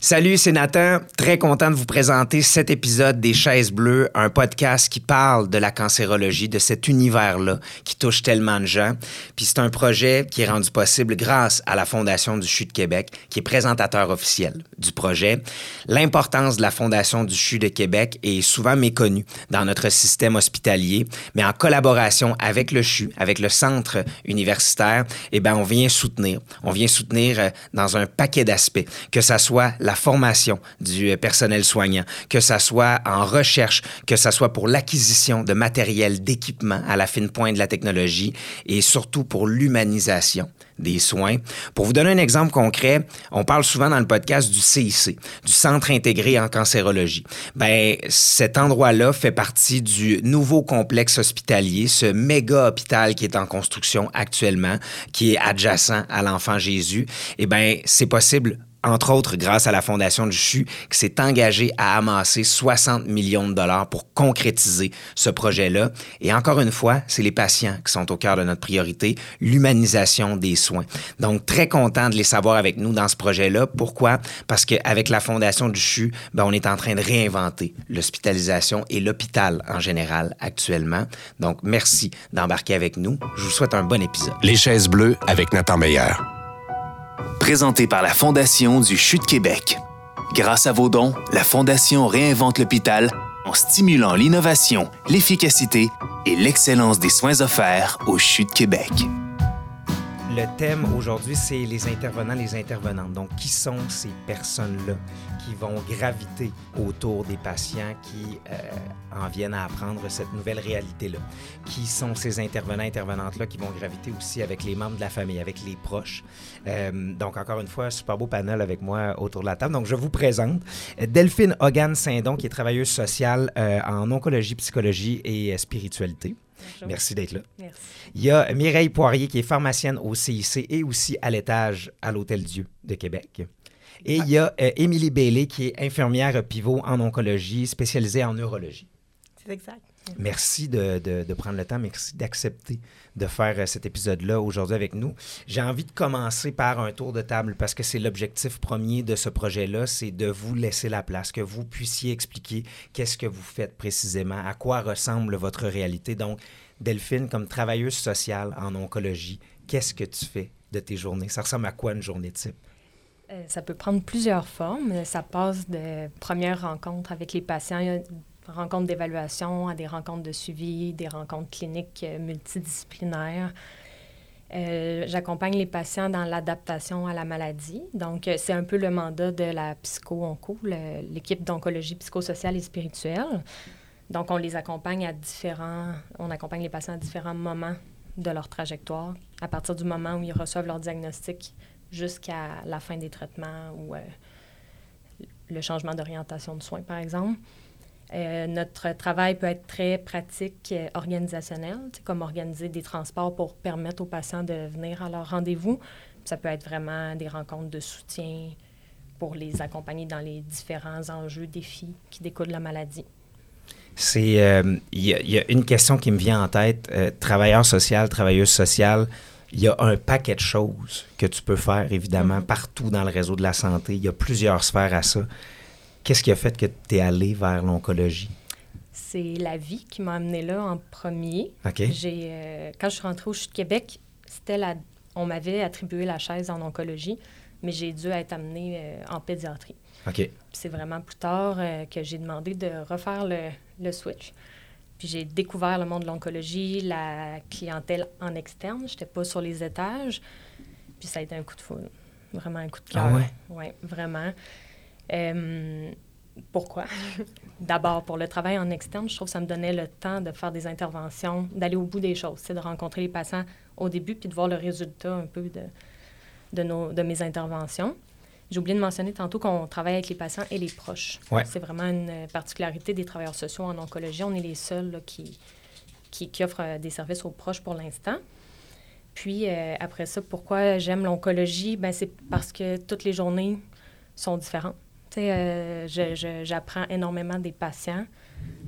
Salut, c'est Nathan. Très content de vous présenter cet épisode des Chaises Bleues, un podcast qui parle de la cancérologie, de cet univers-là qui touche tellement de gens. Puis c'est un projet qui est rendu possible grâce à la Fondation du CHU de Québec, qui est présentateur officiel du projet. L'importance de la Fondation du CHU de Québec est souvent méconnue dans notre système hospitalier, mais en collaboration avec le CHU, avec le centre universitaire, eh ben on vient soutenir. On vient soutenir euh, dans un paquet d'aspects, que ça soit la formation du euh, personnel soignant, que ça soit en recherche, que ça soit pour l'acquisition de matériel, d'équipement à la fine pointe de la technologie et surtout pour l'humanisation des soins. Pour vous donner un exemple concret, on parle souvent dans le podcast du CIC, du Centre intégré en cancérologie. Ben, cet endroit-là fait partie du nouveau complexe hospitalier, ce méga hôpital qui est en construction actuellement, qui est adjacent à l'Enfant Jésus. Eh ben, c'est possible entre autres grâce à la Fondation du CHU, qui s'est engagée à amasser 60 millions de dollars pour concrétiser ce projet-là. Et encore une fois, c'est les patients qui sont au cœur de notre priorité, l'humanisation des soins. Donc, très content de les savoir avec nous dans ce projet-là. Pourquoi? Parce qu'avec la Fondation du CHU, ben, on est en train de réinventer l'hospitalisation et l'hôpital en général actuellement. Donc, merci d'embarquer avec nous. Je vous souhaite un bon épisode. Les chaises bleues avec Nathan Meyer présenté par la Fondation du CHU de Québec. Grâce à vos dons, la Fondation réinvente l'hôpital en stimulant l'innovation, l'efficacité et l'excellence des soins offerts au CHU de Québec. Le thème aujourd'hui, c'est les intervenants, les intervenantes. Donc, qui sont ces personnes-là qui vont graviter autour des patients qui euh, en viennent à apprendre cette nouvelle réalité-là? Qui sont ces intervenants, intervenantes-là qui vont graviter aussi avec les membres de la famille, avec les proches? Euh, donc, encore une fois, super beau panel avec moi autour de la table. Donc, je vous présente Delphine Hogan-Sindon, qui est travailleuse sociale euh, en oncologie, psychologie et spiritualité. Merci d'être là. Merci. Il y a Mireille Poirier qui est pharmacienne au CIC et aussi à l'étage à l'Hôtel Dieu de Québec. Et il y a euh, Émilie Bailey qui est infirmière pivot en oncologie, spécialisée en neurologie. C'est exact. Merci de, prendre le temps, merci d'accepter de faire euh, cet épisode-là aujourd'hui avec nous. J'ai envie de commencer par un tour de table parce que c'est l'objectif premier de ce projet-là, c'est de vous laisser la place, que vous puissiez expliquer qu'est-ce que vous faites précisément, à quoi ressemble votre réalité. Donc, Delphine, comme travailleuse sociale en oncologie, qu'est-ce que tu fais de tes journées? Ça ressemble à quoi une journée type? Euh, ça peut prendre plusieurs formes. Ça passe de premières rencontres avec les patients, rencontres d'évaluation, à des rencontres de suivi, des rencontres cliniques euh, multidisciplinaires. Euh, J'accompagne les patients dans l'adaptation à la maladie. Donc, euh, c'est un peu le mandat de la psycho-onco, l'équipe d'oncologie psychosociale et spirituelle. Donc, on les accompagne à différents... On accompagne les patients à différents moments de leur trajectoire, à partir du moment où ils reçoivent leur diagnostic jusqu'à la fin des traitements ou le changement d'orientation de soins, par exemple. Euh, notre travail peut être très pratique, euh, organisationnel, comme organiser des transports pour permettre aux patients de venir à leur rendez-vous. Ça peut être vraiment des rencontres de soutien pour les accompagner dans les différents enjeux, défis qui découlent de la maladie. C'est, euh, il y, a- il y a une question qui me vient en tête. Euh, travailleur social, travailleuse sociale, il y a un paquet de choses que tu peux faire, évidemment, partout dans le réseau de la santé. Il y a plusieurs sphères à ça. Qu'est-ce qui a fait que tu es allé vers l'oncologie? C'est la vie qui m'a amené là en premier. OK? J'ai, euh, quand je suis rentrée au CHU de Québec, c'était la, on m'avait attribué la chaise en oncologie, mais j'ai dû être amenée euh, en pédiatrie. C'est vraiment plus tard euh, que j'ai demandé de refaire le, le switch. Puis j'ai découvert le monde de l'oncologie, la clientèle en externe. Je n'étais pas sur les étages. Puis ça a été un coup de foudre. Vraiment un coup de cœur. Ah ouais? Oui, vraiment. Euh, pourquoi? D'abord, pour le travail en externe, je trouve que ça me donnait le temps de faire des interventions, d'aller au bout des choses, c'est de rencontrer les patients au début puis de voir le résultat un peu de, de, nos, de mes interventions. J'ai oublié de mentionner tantôt qu'on travaille avec les patients et les proches. Ouais. C'est vraiment une euh, particularité des travailleurs sociaux en oncologie. On est les seuls là, qui, qui, qui offrent euh, des services aux proches pour l'instant. Puis euh, après ça, pourquoi j'aime l'oncologie? Ben, c'est parce que toutes les journées sont différentes. Euh, j'apprends énormément des patients.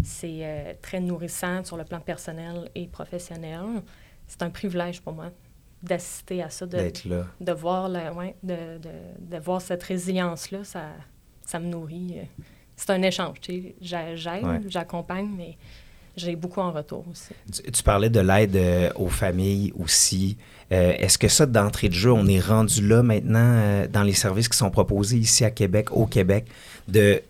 C'est euh, très nourrissant sur le plan personnel et professionnel. C'est un privilège pour moi d'assister à ça, de, là. de voir, le, ouais, de, de, de voir cette résilience-là. Ça, ça me nourrit. C'est un échange. J'aide, j'accompagne, mais j'ai beaucoup en retour aussi. Tu, parlais de l'aide euh, aux familles aussi. Euh, est-ce que ça, d'entrée de jeu, on est rendu là maintenant dans les services qui sont proposés ici à Québec, au Québec, de,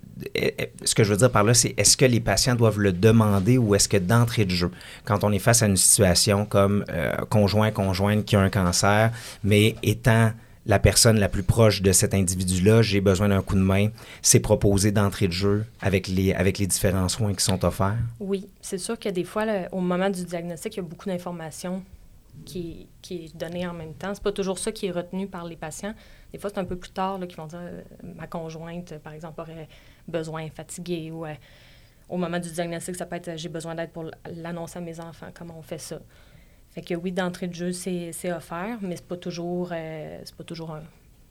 ce que je veux dire par là, c'est est-ce que les patients doivent le demander ou est-ce que d'entrée de jeu, quand on est face à une situation comme conjoint, conjointe qui a un cancer, mais étant la personne la plus proche de cet individu-là, j'ai besoin d'un coup de main, c'est proposé d'entrée de jeu avec les, avec les différents soins qui sont offerts? Oui, c'est sûr que des fois, au moment du diagnostic, il y a beaucoup d'informations qui, qui, est donnée en même temps. C'est pas toujours ça qui est retenu par les patients. Des fois, c'est un peu plus tard qu'ils vont dire euh, ma conjointe, par exemple, aurait besoin fatigué ou euh, au moment du diagnostic, ça peut être j'ai besoin d'aide pour l'annoncer à mes enfants. Comment on fait ça? Fait que oui, d'entrée de jeu, c'est offert, mais c'est pas toujours, euh, pas toujours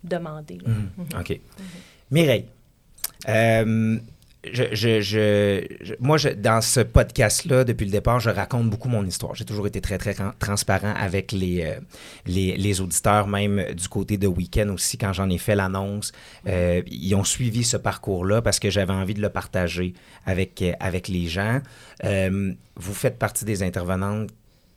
demandé. Mhm. Mhm. OK. Mireille, euh, moi, dans ce podcast-là, depuis le départ, je raconte beaucoup mon histoire. J'ai toujours été très, très transparent avec les, euh, les, auditeurs, même du côté de Week-end aussi, quand j'en ai fait l'annonce. ils ont suivi ce parcours-là parce que j'avais envie de le partager avec, avec les gens. vous faites partie des intervenantes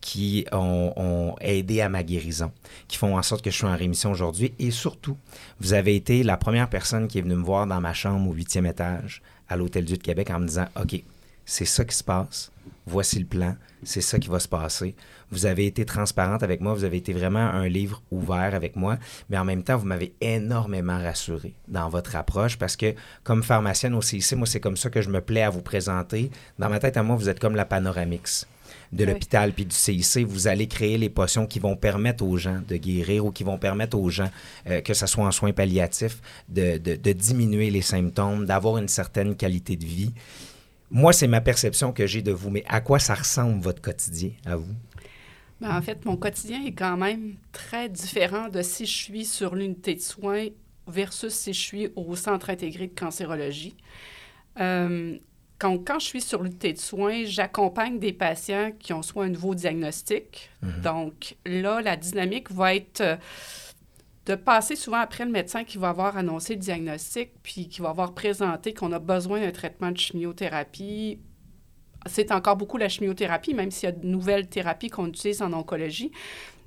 qui ont, aidé à ma guérison, qui font en sorte que je suis en rémission aujourd'hui. Et surtout, vous avez été la première personne qui est venue me voir dans ma chambre au huitième étage à l'Hôtel Dieu de Québec en me disant, OK, c'est ça qui se passe, voici le plan, c'est ça qui va se passer. Vous avez été transparente avec moi, vous avez été vraiment un livre ouvert avec moi, mais en même temps, vous m'avez énormément rassuré dans votre approche parce que comme pharmacienne au CIC, moi, c'est comme ça que je me plais à vous présenter. Dans ma tête à moi, vous êtes comme la panoramix de l'hôpital puis du CIC, vous allez créer les potions qui vont permettre aux gens de guérir ou qui vont permettre aux gens, euh, que ce soit en soins palliatifs, de, diminuer les symptômes, d'avoir une certaine qualité de vie. Moi, c'est ma perception que j'ai de vous, mais à quoi ça ressemble votre quotidien à vous? Ben, en fait, mon quotidien est quand même très différent de si je suis sur l'unité de soins versus si je suis au centre intégré de cancérologie. Euh, quand, je suis sur l'unité de soins, j'accompagne des patients qui ont soit un nouveau diagnostic. Mhm. Donc là, la dynamique va être euh, de passer souvent après le médecin qui va avoir annoncé le diagnostic, puis qui va avoir présenté qu'on a besoin d'un traitement de chimiothérapie. C'est encore beaucoup la chimiothérapie, même s'il y a de nouvelles thérapies qu'on utilise en oncologie.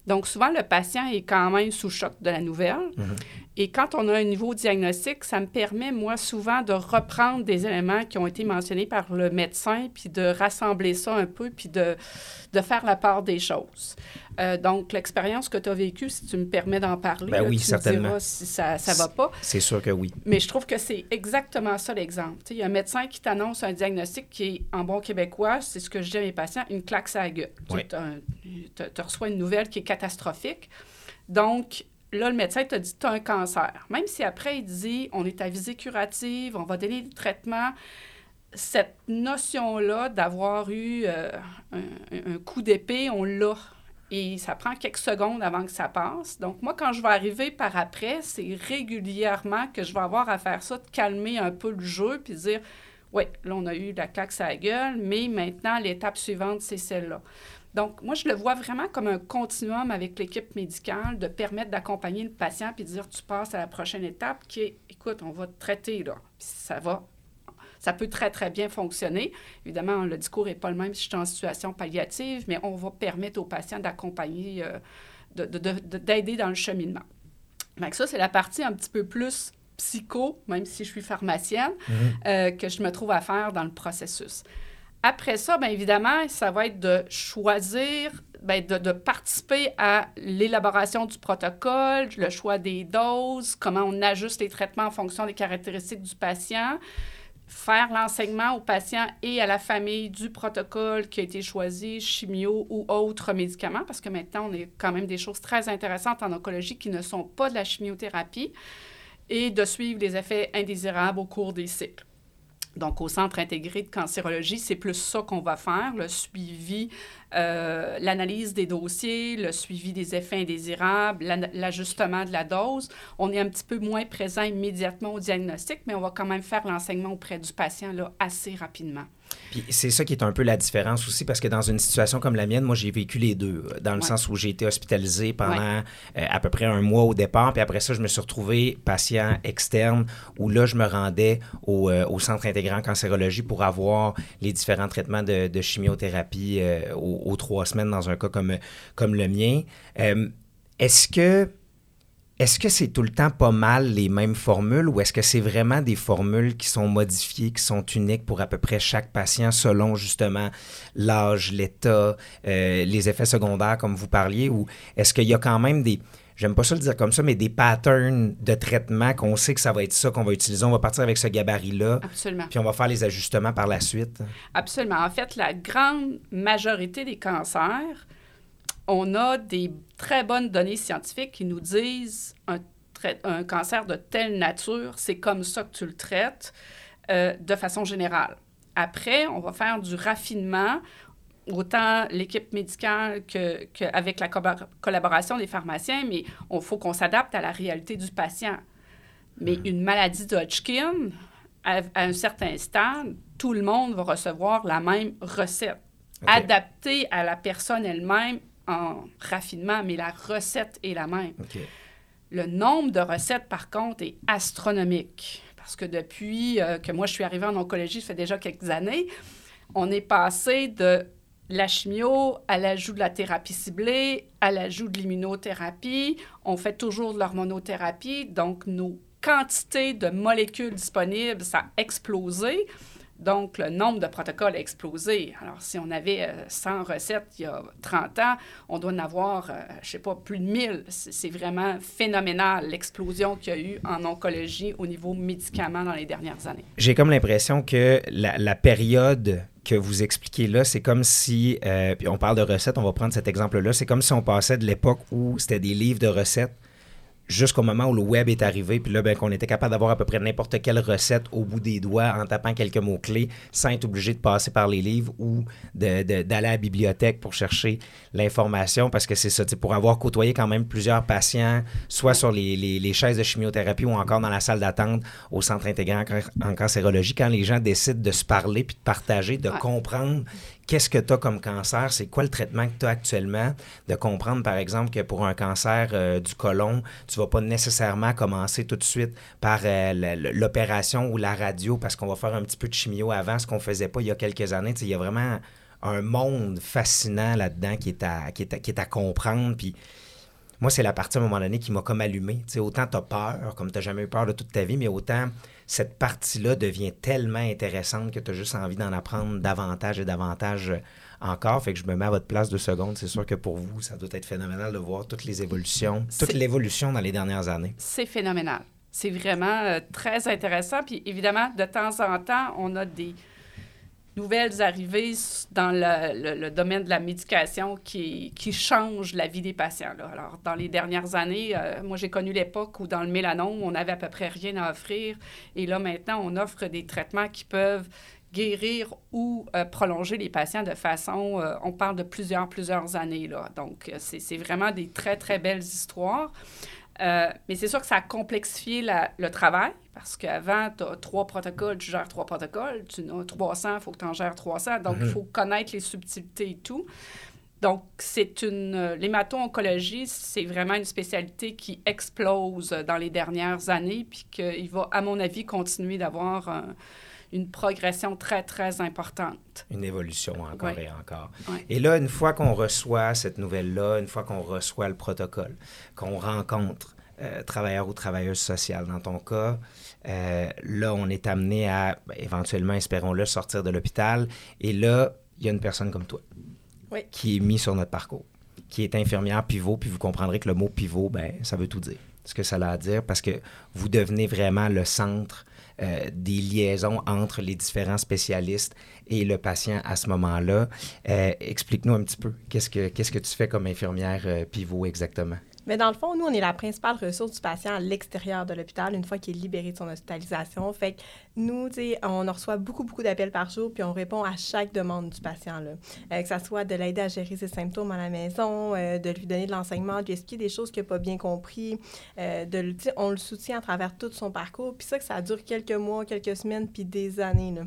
Donc, souvent, le patient est quand même sous choc de la nouvelle. Mhm. Et quand on a un niveau diagnostic, ça me permet, moi, souvent de reprendre des éléments qui ont été mentionnés par le médecin, puis de rassembler ça un peu, puis de, de faire la part des choses. Euh, donc, l'expérience que tu as vécue, si tu me permets d'en parler, ben oui, tu certainement. me diras si ça ne va pas. C'est sûr que oui. Mais je trouve que c'est exactement ça l'exemple. Il y a un médecin qui t'annonce un diagnostic qui est, en bon québécois, c'est ce que je dis à mes patients, une claque à la gueule. Tu reçois une nouvelle qui est catastrophique. Donc, là, le médecin t'a dit tu as un cancer. Même si après, il dit on est à visée curative, on va donner des traitements, cette notion-là d'avoir eu euh, un, coup d'épée, on l'a. Et ça prend quelques secondes avant que ça passe. Donc, moi, quand je vais arriver par après, c'est régulièrement que je vais avoir à faire ça, de calmer un peu le jeu, puis dire oui, là, on a eu la claque à la gueule, mais maintenant, l'étape suivante, c'est celle-là. Donc, moi, je le vois vraiment comme un continuum avec l'équipe médicale de permettre d'accompagner le patient puis de dire tu passes à la prochaine étape qui est écoute, on va te traiter là. Puis ça va. Ça peut très, très bien fonctionner. Évidemment, le discours n'est pas le même si je suis en situation palliative, mais on va permettre aux patients d'accompagner, euh, d'aider dans le cheminement. Donc, ça, c'est la partie un petit peu plus psycho, même si je suis pharmacienne, mm-hmm. euh, que je me trouve à faire dans le processus. Après ça, bien évidemment, ça va être de choisir, bien, de, participer à l'élaboration du protocole, le choix des doses, comment on ajuste les traitements en fonction des caractéristiques du patient, faire l'enseignement au patient et à la famille du protocole qui a été choisi, chimio ou autres médicaments, parce que maintenant, on a quand même des choses très intéressantes en oncologie qui ne sont pas de la chimiothérapie, et de suivre les effets indésirables au cours des cycles. Donc, au Centre intégré de cancérologie, c'est plus ça qu'on va faire, le suivi, euh, l'analyse des dossiers, le suivi des effets indésirables, l'ajustement de la dose. On est un petit peu moins présent immédiatement au diagnostic, mais on va quand même faire l'enseignement auprès du patient là, assez rapidement. Puis c'est ça qui est un peu la différence aussi, parce que dans une situation comme la mienne, moi, j'ai vécu les deux, dans le Ouais. sens où j'ai été hospitalisé pendant euh, à peu près un mois au départ, puis après ça, je me suis retrouvé patient externe, où là, je me rendais au, euh, au Centre intégrant en cancérologie pour avoir les différents traitements de, de chimiothérapie euh, aux, aux trois semaines dans un cas comme, comme le mien. Est-ce que est-ce que c'est tout le temps pas mal les mêmes formules ou est-ce que c'est vraiment des formules qui sont modifiées, qui sont uniques pour à peu près chaque patient selon justement l'âge, l'état, euh, les effets secondaires comme vous parliez ou est-ce qu'il y a quand même des, j'aime pas ça le dire comme ça, mais des patterns de traitement qu'on sait que ça va être ça qu'on va utiliser, on va partir avec ce gabarit-là, Absolument. puis on va faire les ajustements par la suite? Absolument. En fait, la grande majorité des cancers, on a des très bonnes données scientifiques qui nous disent un, cancer de telle nature, c'est comme ça que tu le traites euh, de façon générale. Après, on va faire du raffinement, autant l'équipe médicale que, que avec la collab- collaboration des pharmaciens, mais il faut qu'on s'adapte à la réalité du patient. Mais une maladie de Hodgkin, à, à un certain stade, tout le monde va recevoir la même recette, adaptée à la personne elle-même en raffinement, mais la recette est la même. Le nombre de recettes, par contre, est astronomique. Parce que depuis euh, que moi, je suis arrivée en oncologie, ça fait déjà quelques années, on est passé de la chimio à l'ajout de la thérapie ciblée, à l'ajout de l'immunothérapie. On fait toujours de l'hormonothérapie. Donc, nos quantités de molécules disponibles, ça a explosé. Donc, le nombre de protocoles a explosé. Alors, si on avait euh, 100 recettes il y a 30 ans, on doit en avoir, euh, je sais pas, plus de 1000. C'est vraiment phénoménal l'explosion qu'il y a eu en oncologie au niveau médicaments dans les dernières années. J'ai comme l'impression que la, la période que vous expliquez là, c'est comme si, euh, puis on parle de recettes, on va prendre cet exemple-là, c'est comme si on passait de l'époque où c'était des livres de recettes jusqu'au moment où le web est arrivé, puis là, ben, qu'on était capable d'avoir à peu près n'importe quelle recette au bout des doigts en tapant quelques mots-clés sans être obligé de passer par les livres ou de- de- d'aller à la bibliothèque pour chercher l'information, parce que c'est ça, pour avoir côtoyé quand même plusieurs patients, soit sur les, les- les chaises de chimiothérapie ou encore dans la salle d'attente au centre intégré en, en cancérologie, quand les gens décident de se parler puis de partager, de Ouais. comprendre qu'est-ce que tu as comme cancer, c'est quoi le traitement que tu as actuellement, de comprendre par exemple que pour un cancer euh, du côlon, tu vas pas nécessairement commencer tout de suite par euh, l'opération ou la radio parce qu'on va faire un petit peu de chimio avant, ce qu'on faisait pas il y a quelques années. Il y a vraiment un monde fascinant là-dedans qui est à, comprendre. Puis moi, c'est la partie à un moment donné qui m'a comme allumé. Autant tu as peur, comme tu n'as jamais eu peur de toute ta vie, mais autant cette partie-là devient tellement intéressante que tu as juste envie d'en apprendre davantage et davantage euh, encore. Fait que je me mets à votre place deux secondes. C'est sûr que pour vous, ça doit être phénoménal de voir toutes les évolutions, toute l'évolution dans les dernières années. C'est phénoménal. C'est vraiment euh, très intéressant. Puis évidemment, de temps en temps, on a des nouvelles arrivées dans le, le- domaine de la médication qui, qui changent la vie des patients. là. Alors, dans les dernières années, euh, moi, j'ai connu l'époque où dans le mélanome, on n'avait à peu près rien à offrir. Et là, maintenant, on offre des traitements qui peuvent guérir ou euh, prolonger les patients de façon, euh, on parle de plusieurs, plusieurs années. Là. Donc, c'est vraiment des très, très belles histoires. Euh, mais c'est sûr que ça a complexifié la- le travail parce qu'avant, tu as trois protocoles, tu gères trois protocoles. Tu en as 300, il faut que tu en gères 300. Donc, il faut connaître les subtilités et tout. Donc, c'est une. euh, L'hémato-oncologie, c'est vraiment une spécialité qui explose dans les dernières années, puis qu'il va, à mon avis, continuer d'avoir un- une progression très, très importante. Une évolution encore Ouais. et encore. Ouais. Et là, une fois qu'on reçoit cette nouvelle-là, une fois qu'on reçoit le protocole, qu'on rencontre euh, travailleur ou travailleuse sociale, dans ton cas, euh, là, on est amené à, ben, éventuellement, espérons-le, sortir de l'hôpital. Et là, il y a une personne comme toi Oui. qui est mise sur notre parcours, qui est infirmière pivot, puis vous comprendrez que le mot pivot, ben, ça veut tout dire. Ce que ça a à dire, parce que vous devenez vraiment le centre euh, des liaisons entre les différents spécialistes et le patient à ce moment-là. Euh, Explique-nous un petit peu, qu'est-ce que, qu'est-ce que tu fais comme infirmière euh, pivot exactement? Mais dans le fond, nous, on est la principale ressource du patient à l'extérieur de l'hôpital une fois qu'il est libéré de son hospitalisation. Fait que nous, on reçoit beaucoup, beaucoup d'appels par jour, puis on répond à chaque demande du patient. Là. Euh, que ça soit de l'aider à gérer ses symptômes à la maison, euh, de lui donner de l'enseignement, de lui expliquer des choses qu'il n'a pas bien compris. euh, de, on le soutient à travers tout son parcours. Puis ça, que ça dure quelques mois, quelques semaines, puis des années. Là.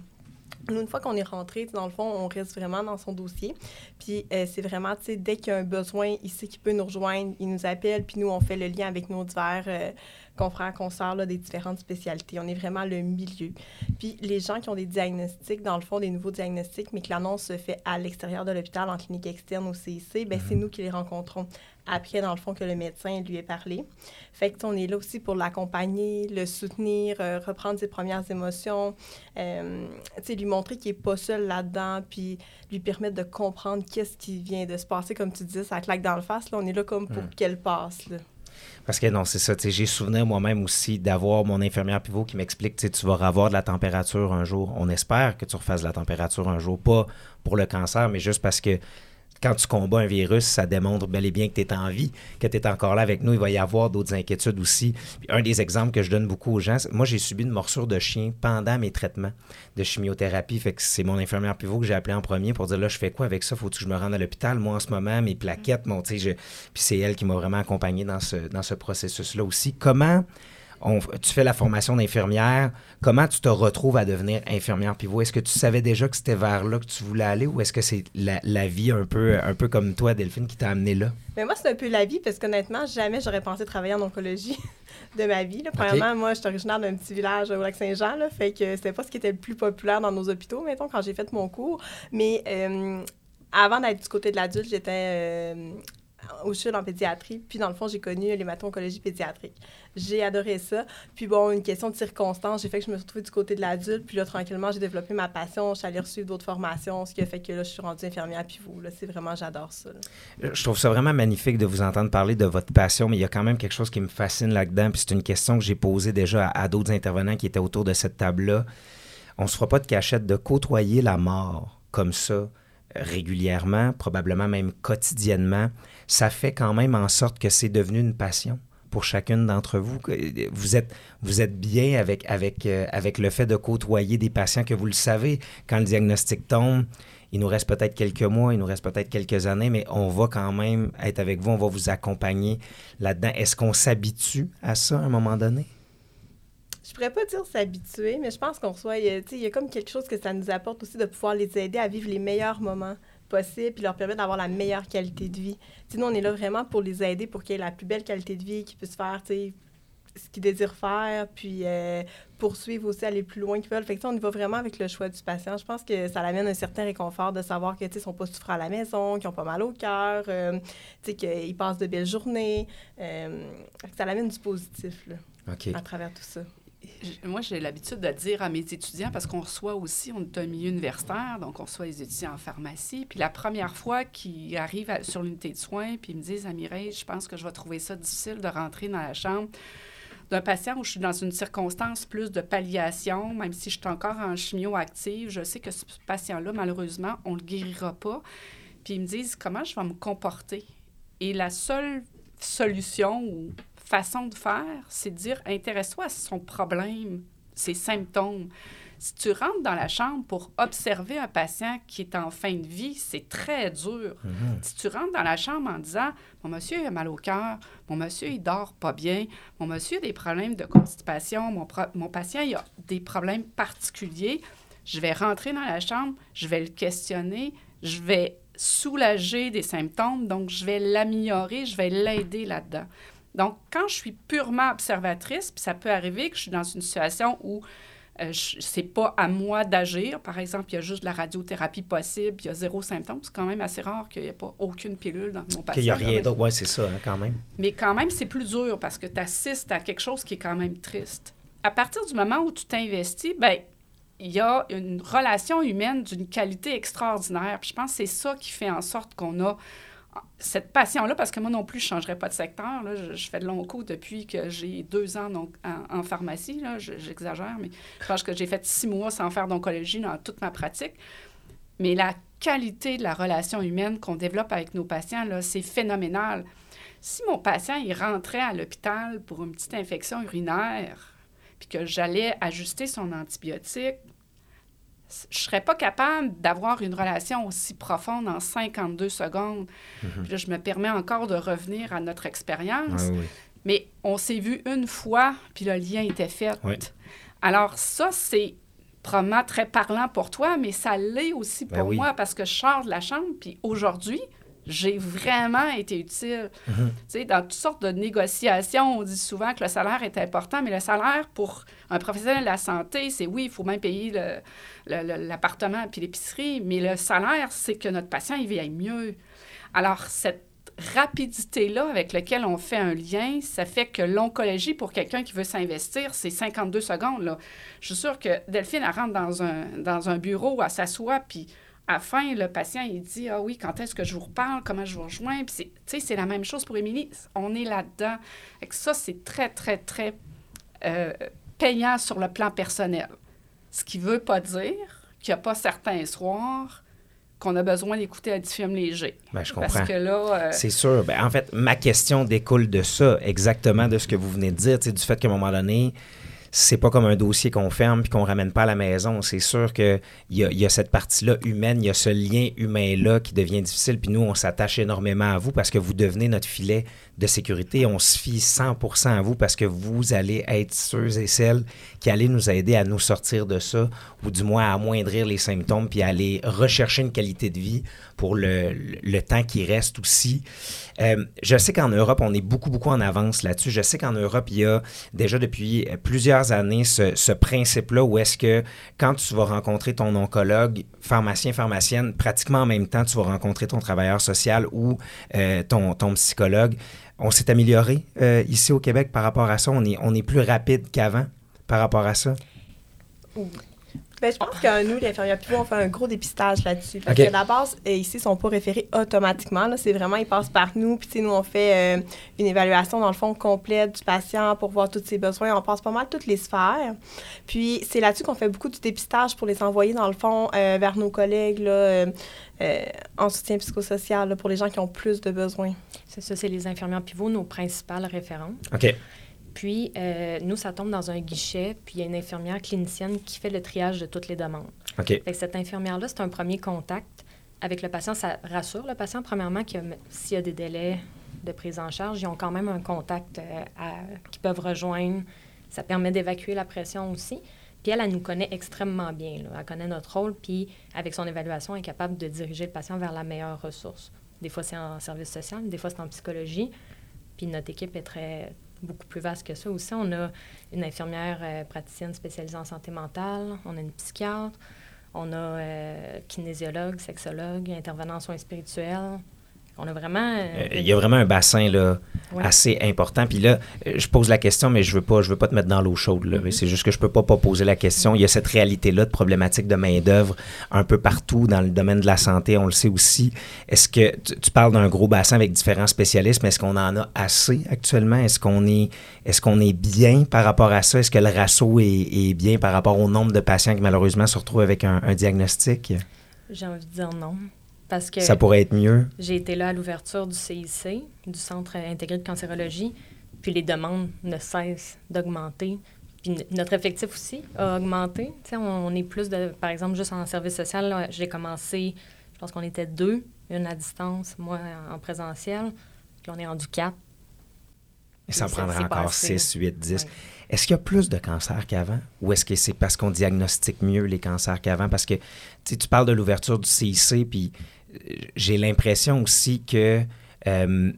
Nous, une fois qu'on est rentré, dans le fond, on reste vraiment dans son dossier. Puis euh, c'est vraiment, tu sais, dès qu'il y a un besoin, il sait qu'il peut nous rejoindre, il nous appelle, puis nous, on fait le lien avec nos divers euh, confrères, consoeurs là, des différentes spécialités. On est vraiment le milieu. Puis les gens qui ont des diagnostics, dans le fond, des nouveaux diagnostics, mais que l'annonce se fait à l'extérieur de l'hôpital, en clinique externe au CIC, bien, c'est nous qui les rencontrons après, dans le fond, que le médecin lui ait parlé. Fait que, on est là aussi pour l'accompagner, le soutenir, euh, reprendre ses premières émotions, euh, lui montrer qu'il n'est pas seul là-dedans, puis lui permettre de comprendre qu'est-ce qui vient de se passer. Comme tu disais, ça claque dans le face. Là, on est là comme pour qu'elle passe. Là. Parce que non, c'est ça. J'ai souvenir moi-même aussi d'avoir mon infirmière pivot qui m'explique tu vas avoir de la température un jour. On espère que tu refasses de la température un jour, pas pour le cancer, mais juste parce que quand tu combats un virus, ça démontre bel et bien que tu es en vie, que tu es encore là avec nous. Il va y avoir d'autres inquiétudes aussi. un des exemples que je donne beaucoup aux gens, moi, j'ai subi une morsure de chien pendant mes traitements de chimiothérapie. Fait que c'est mon infirmière pivot que j'ai appelé en premier pour dire là, je fais quoi avec ça? Faut que je me rende à l'hôpital? Moi, en ce moment, mes plaquettes, mon, je... puis c'est elle qui m'a vraiment accompagné dans ce, dans ce processus-là aussi. Comment tu fais la formation d'infirmière. Comment tu te retrouves à devenir infirmière pivot? Est-ce que tu savais déjà que c'était vers là que tu voulais aller ou est-ce que c'est la, vie un peu, un peu comme toi, Delphine, qui t'a amené là? Mais moi, c'est un peu la vie parce qu'honnêtement, jamais j'aurais pensé travailler en oncologie de ma vie. Premièrement, moi, je suis originaire d'un petit village au Lac-Saint-Jean, fait que c'était pas ce qui était le plus populaire dans nos hôpitaux, mettons, quand j'ai fait mon cours. Mais euh, avant d'être du côté de l'adulte, j'étais euh, au CHUL en pédiatrie. Puis, dans le fond, j'ai connu l'hémato-oncologie pédiatrique. J'ai adoré ça. Puis, bon, une question de circonstance, j'ai fait que je me suis retrouvée du côté de l'adulte. Puis là, tranquillement, j'ai développé ma passion. Je suis allée d'autres formations, ce qui a fait que là, je suis rendue infirmière pivot. Là, c'est vraiment, j'adore ça. Je trouve ça vraiment magnifique de vous entendre parler de votre passion, mais il y a quand même quelque chose qui me fascine là-dedans. Puis, c'est une question que j'ai posée déjà à, à d'autres intervenants qui étaient autour de cette table-là. On se fera pas de cachette de côtoyer la mort comme ça régulièrement, probablement même quotidiennement ça fait quand même en sorte que c'est devenu une passion pour chacune d'entre vous. Vous êtes, vous êtes bien avec, avec, euh, avec le fait de côtoyer des patients que vous le savez. Quand le diagnostic tombe, il nous reste peut-être quelques mois, il nous reste peut-être quelques années, mais on va quand même être avec vous, on va vous accompagner là-dedans. Est-ce qu'on s'habitue à ça à un moment donné? Je pourrais pas dire s'habituer, mais je pense qu'on reçoit, il y a comme quelque chose que ça nous apporte aussi de pouvoir les aider à vivre les meilleurs moments possible, puis leur permettre d'avoir la meilleure qualité de vie. Sinon, on est là vraiment pour les aider pour qu'ils aient la plus belle qualité de vie, qu'ils puissent faire, ce qu'ils désirent faire, puis euh, poursuivre aussi, aller plus loin qu'ils veulent. Fait que, on y va vraiment avec le choix du patient. Je pense que ça amène un certain réconfort de savoir qu'ils ne sont pas souffrants à la maison, qu'ils ont pas mal au cœur, euh, qu'ils passent de belles journées. Euh, ça amène du positif là, à travers tout ça moi, j'ai l'habitude de dire à mes étudiants, parce qu'on reçoit aussi, on est un milieu universitaire, donc on reçoit les étudiants en pharmacie. Puis la première fois qu'ils arrivent sur l'unité de soins, puis ils me disent, Mireille, je pense que je vais trouver ça difficile de rentrer dans la chambre d'un patient où je suis dans une circonstance plus de palliation, même si je suis encore en chimio active, je sais que ce patient-là, malheureusement, on ne le guérira pas. Puis ils me disent, comment je vais me comporter? Et la seule solution ou façon de faire, c'est de dire intéresse-toi à son problème, ses symptômes. Si tu rentres dans la chambre pour observer un patient qui est en fin de vie, c'est très dur. Mhm. Si tu rentres dans la chambre en disant Mon monsieur a mal au cœur, mon monsieur il dort pas bien, mon monsieur a des problèmes de constipation, mon, mon patient il a des problèmes particuliers, je vais rentrer dans la chambre, je vais le questionner, je vais soulager des symptômes, donc je vais l'améliorer, je vais l'aider là-dedans. Donc, quand je suis purement observatrice, puis ça peut arriver que je suis dans une situation où euh, c'est pas à moi d'agir. Par exemple, il y a juste de la radiothérapie possible, il y a zéro symptôme. C'est quand même assez rare qu'il n'y ait pas aucune pilule dans mon patient. Qu'il n'y a rien d'autre. Oui, c'est ça, hein, quand même. Mais quand même, c'est plus dur parce que tu assistes à quelque chose qui est quand même triste. À partir du moment où tu t'investis, ben il y a une relation humaine d'une qualité extraordinaire. Puis je pense que c'est ça qui fait en sorte qu'on a cette passion-là, parce que moi non plus, je ne changerais pas de secteur. Je, fais de l'onco depuis que j'ai deux ans donc, en, pharmacie. J'exagère, mais je pense que j'ai fait six mois sans faire d'oncologie dans toute ma pratique. Mais la qualité de la relation humaine qu'on développe avec nos patients, c'est phénoménal. Si mon patient il rentrait à l'hôpital pour une petite infection urinaire, puis que j'allais ajuster son antibiotique, je serais pas capable d'avoir une relation aussi profonde en 52 secondes. Mhm. là, je me permets encore de revenir à notre expérience. Mais on s'est vu une fois, puis le lien était fait. Alors ça, c'est probablement très parlant pour toi, mais ça l'est aussi Ben pour oui. moi parce que je sors de la chambre, puis aujourd'hui, j'ai vraiment été utile. Mhm. Tu sais, dans toutes sortes de négociations, on dit souvent que le salaire est important, mais le salaire pour un professionnel de la santé, c'est oui, il faut même payer l'appartement puis l'épicerie, mais le salaire, c'est que notre patient, il vieille mieux. Alors, cette rapidité-là avec laquelle on fait un lien, ça fait que l'oncologie, pour quelqu'un qui veut s'investir, c'est 52 secondes. Là. Je suis sûre que Delphine, elle rentre dans un, dans un bureau, elle s'assoit, puis à la fin, le patient, il dit Ah oui, quand est-ce que je vous reparle? Comment je vous rejoins? Puis, c'est- tu sais, c'est la même chose pour Émilie. On est là-dedans. Ça, c'est très, très, très euh, payant sur le plan personnel. Ce qui veut pas dire qu'il n'y a pas certains soirs qu'on a besoin d'écouter un petit film léger. Ben, je comprends. Parce que là, euh, C'est sûr. Ben, en fait, ma question découle de ça, exactement de ce que vous venez de dire, du fait qu'à un moment donné, c'est pas comme un dossier qu'on ferme puis qu'on ramène pas à la maison. C'est sûr qu'il y a, y a cette partie-là humaine, il y a ce lien humain-là qui devient difficile. Puis nous, on s'attache énormément à vous parce que vous devenez notre filet de sécurité. On se fie 100% à vous parce que vous allez être ceux et celles qui allez nous aider à nous sortir de ça ou du moins à amoindrir les symptômes puis aller rechercher une qualité de vie pour le, temps qui reste aussi. Euh, je sais qu'en Europe, on est beaucoup, beaucoup en avance là-dessus. Je sais qu'en Europe, il y a déjà depuis plusieurs années ce, principe-là où est-ce que quand tu vas rencontrer ton oncologue, pharmacien, pharmacienne, pratiquement en même temps, tu vas rencontrer ton travailleur social ou euh, ton psychologue. On s'est amélioré euh, ici au Québec par rapport à ça. On est, on est plus rapide qu'avant par rapport à ça. Ben, je pense que nous, les infirmières pivots, on fait un gros dépistage là-dessus. Parce que la base, ici, ils sont pas référés automatiquement. là. C'est vraiment, ils passent par nous. Puis, tu sais, nous, on fait euh, une évaluation, dans le fond, complète du patient pour voir tous ses besoins. On passe pas mal toutes les sphères. Puis, c'est là-dessus qu'on fait beaucoup du dépistage pour les envoyer, dans le fond, euh, vers nos collègues là, euh, en soutien psychosocial là, pour les gens qui ont plus de besoins. C'est ça, c'est les infirmières pivots, nos principales référentes. OK. Puis, euh, nous, ça tombe dans un guichet, puis il y a une infirmière clinicienne qui fait le triage de toutes les demandes. OK. Fait que cette infirmière-là, c'est un premier contact avec le patient. Ça rassure le patient, premièrement, que s'il y a des délais de prise en charge, ils ont quand même un contact euh, qu'ils peuvent rejoindre. Ça permet d'évacuer la pression aussi. Puis elle, elle nous connaît extrêmement bien. là. Elle connaît notre rôle, puis avec son évaluation, elle est capable de diriger le patient vers la meilleure ressource. Des fois, c'est en service social, des fois, c'est en psychologie. Puis notre équipe est très beaucoup plus vaste que ça aussi. On a une infirmière euh, praticienne spécialisée en santé mentale, on a une psychiatre, on a euh, kinésiologue, sexologue, intervenant en soins spirituels. On a vraiment... euh, Euh, Il y a vraiment un bassin là, Ouais. assez important. Puis là, euh, je pose la question, mais je veux pas, je veux pas te mettre dans l'eau chaude. là. Mm-hmm. C'est juste que je peux pas, pas poser la question. Il y a cette réalité-là de problématique de main-d'œuvre un peu partout dans le domaine de la santé. On le sait aussi. Est-ce que tu, tu parles d'un gros bassin avec différents spécialistes, mais est-ce qu'on en a assez actuellement? Est-ce qu'on est, est-ce qu'on est bien par rapport à ça? Est-ce que le ratio est, est bien par rapport au nombre de patients qui malheureusement se retrouvent avec un, un diagnostic? J'ai envie de dire non. Parce que Ça pourrait être mieux. j'ai été là à l'ouverture du CIC, du Centre intégré de cancérologie, puis les demandes ne cessent d'augmenter. Puis notre effectif aussi a augmenté. On, est plus de, par exemple, juste en service social, j'ai commencé, je pense qu'on était deux, une à distance, moi en présentiel, puis on est rendu quatre. Et ça Puis prendra encore assez. 6, 8, 10. Ouais. Est-ce qu'il y a plus de cancers qu'avant? Ou est-ce que c'est parce qu'on diagnostique mieux les cancers qu'avant? Parce que tu parles de l'ouverture du CIC, puis j'ai l'impression aussi que euh,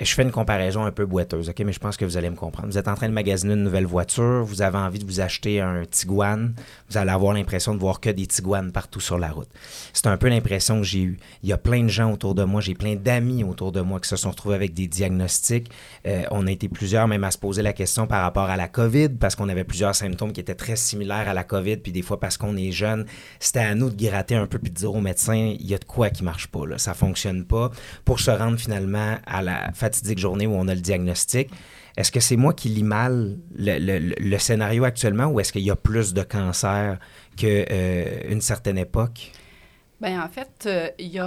je fais une comparaison un peu boiteuse, OK? Mais je pense que vous allez me comprendre. Vous êtes en train de magasiner une nouvelle voiture, vous avez envie de vous acheter un Tiguan, vous allez avoir l'impression de voir que des Tiguan partout sur la route. C'est un peu l'impression que j'ai eue. Il y a plein de gens autour de moi, j'ai plein d'amis autour de moi qui se sont retrouvés avec des diagnostics. Euh, on a été plusieurs même à se poser la question par rapport à la COVID, parce qu'on avait plusieurs symptômes qui étaient très similaires à la COVID, puis des fois parce qu'on est jeune, c'était à nous de gratter un peu puis de dire au médecin, il y a de quoi qui marche pas, là, ça fonctionne pas, pour se rendre finalement à la fatidique journée où on a le diagnostic. Est-ce que c'est moi qui lis mal le, scénario actuellement ou est-ce qu'il y a plus de cancers qu'une une certaine époque? Bien, en fait, euh, il y